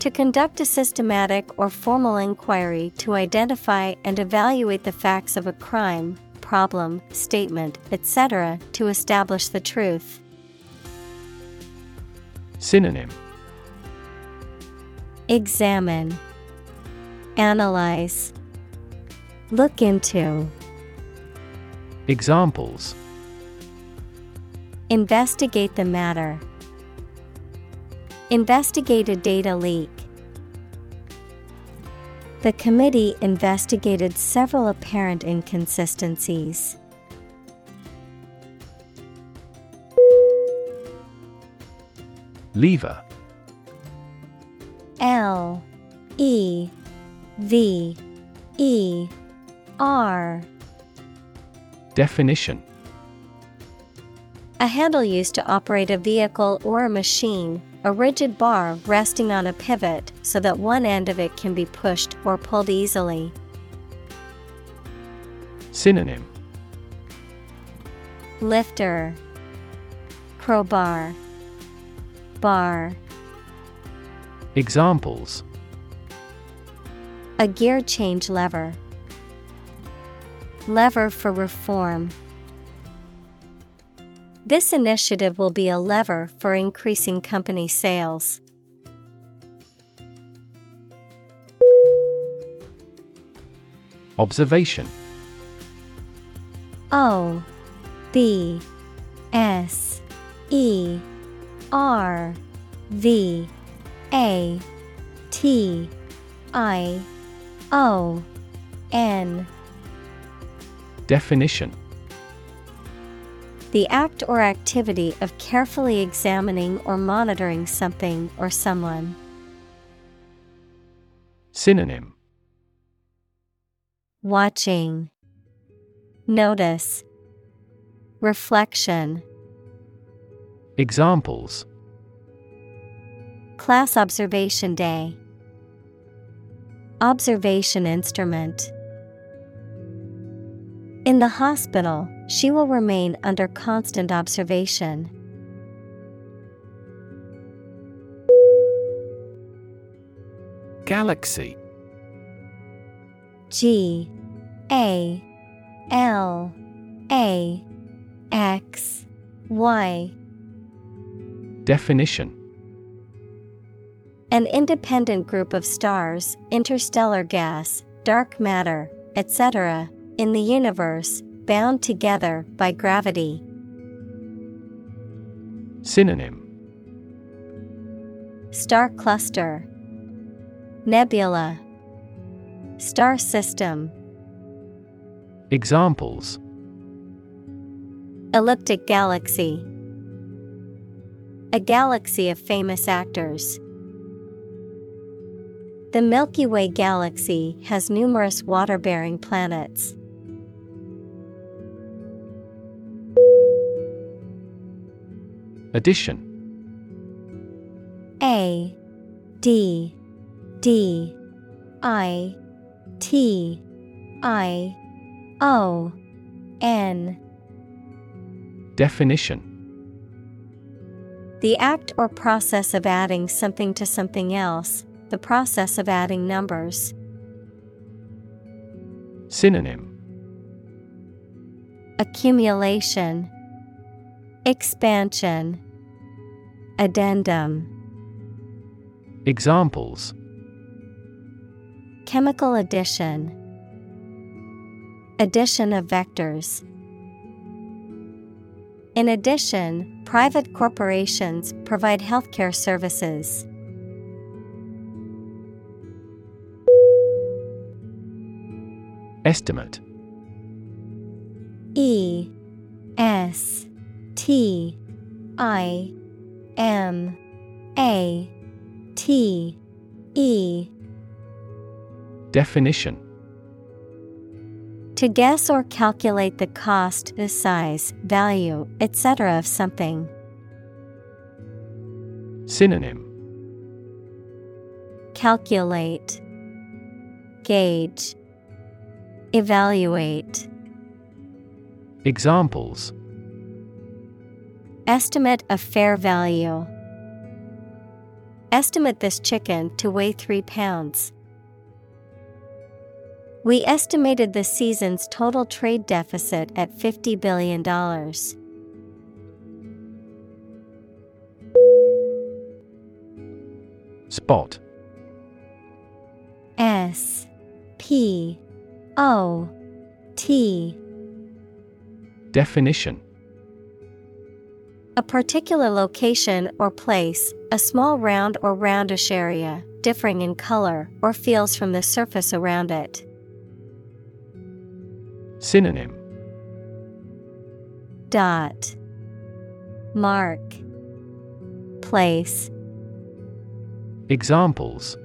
To conduct a systematic or formal inquiry to identify and evaluate the facts of a crime, problem, statement, etc., to establish the truth. Synonym Examine, Analyze, Look into, Examples Investigate the matter. Investigate a data leak. The committee investigated several apparent inconsistencies. Lever L E V E R Definition A handle used to operate a vehicle or a machine, a rigid bar resting on a pivot so that one end of it can be pushed or pulled easily. Synonym Lifter, Crowbar, Bar. Examples A gear change lever. Lever for reform. This initiative will be a lever for increasing company sales. Observation. O B S E R V A T I O N. Definition The act or activity of carefully examining or monitoring something or someone. Synonym Watching, Notice, Reflection. Examples Class Observation Day. Observation Instrument. In the hospital, she will remain under constant observation. Galaxy G A L A X Y Definition An independent group of stars, interstellar gas, dark matter, etc., in the universe, bound together by gravity. Synonym Star cluster, Nebula, Star system, Examples Elliptic galaxy, a galaxy of famous actors. The Milky Way galaxy has numerous water bearing planets. Addition. A D D I T I O N. Definition. The act or process of adding something to something else, the process of adding numbers. Synonym. Accumulation, Expansion, Addendum. Examples Chemical addition, Addition of vectors. In addition, private corporations provide healthcare services. Estimate E S T I M A T E Definition To guess or calculate the cost, the size, value, etc. of something. Synonym Calculate, Gauge, Evaluate. Examples Estimate of fair value. Estimate this chicken to weigh 3 pounds. We estimated the season's total trade deficit at $50 billion. Spot S P O T Definition A particular location or place, a small round or roundish area, differing in color or feels from the surface around it. Synonym. Dot. Mark. Place. Examples.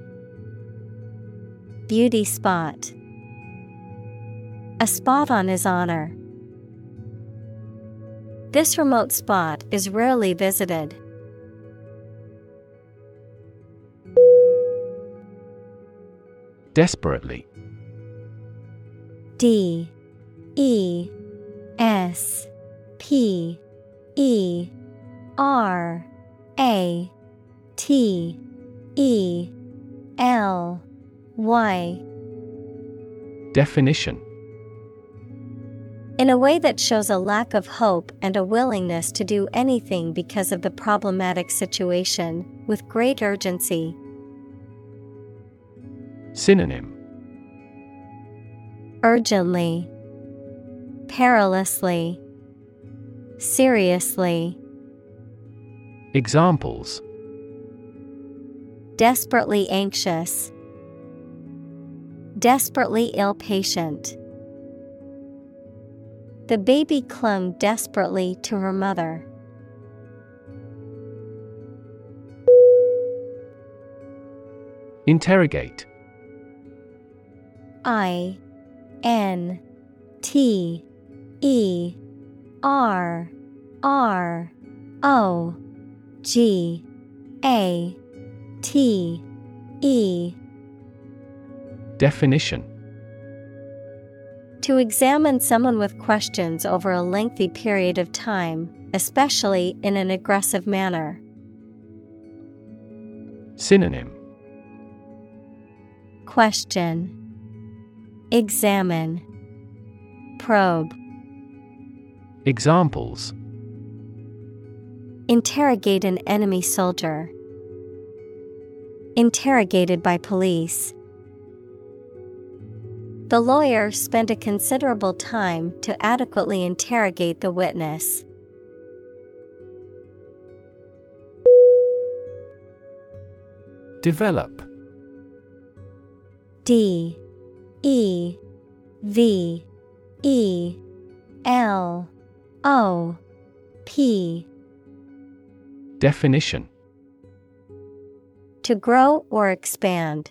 Beauty spot. A spot on his honor. This remote spot is rarely visited. Desperately. D. E. S. P. E. R. A. T. E. L. Y. Definition In a way that shows a lack of hope and a willingness to do anything because of the problematic situation, with great urgency. Synonym. Urgently, perilously, seriously, Examples. Desperately anxious, desperately ill patient. The baby clung desperately to her mother. Interrogate. I N T E R R O G A T E. Definition To examine someone with questions over a lengthy period of time, especially in an aggressive manner. Synonym Question Examine Probe Examples Interrogate an enemy soldier. Interrogated by police. The lawyer spent a considerable time to adequately interrogate the witness. Develop. D. E. V. E. L. O. P. Definition. To grow or expand,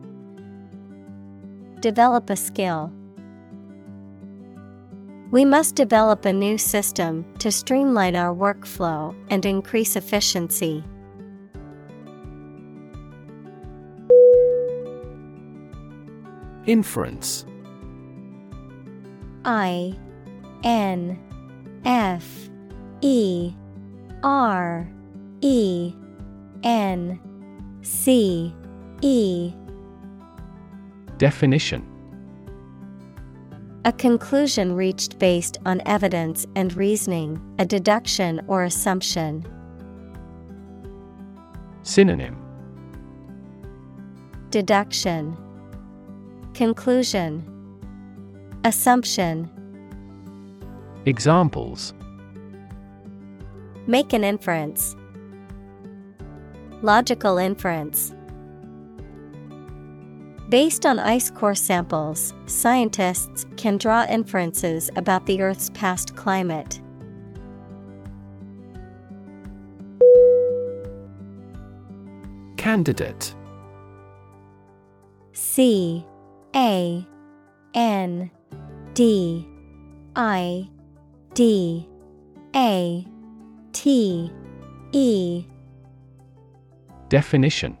Develop a skill. We must develop a new system to streamline our workflow and increase efficiency. Inference I N F E R E N C E Definition A conclusion reached based on evidence and reasoning, a deduction or assumption. Synonym Deduction Conclusion Assumption Examples Make an inference. Logical inference. Based on ice core samples, scientists can draw inferences about the Earth's past climate. Candidate. C A N D I D A T E. Definition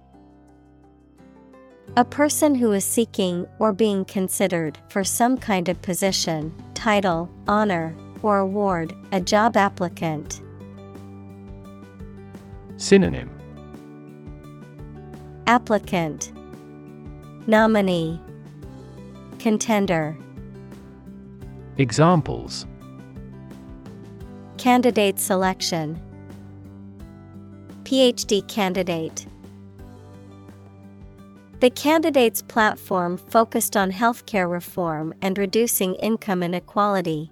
A person who is seeking or being considered for some kind of position, title, honor, or award, a job applicant. Synonym. Applicant. Nominee. Contender. Examples. Candidate selection. PhD candidate The candidate's platform focused on healthcare reform and reducing income inequality.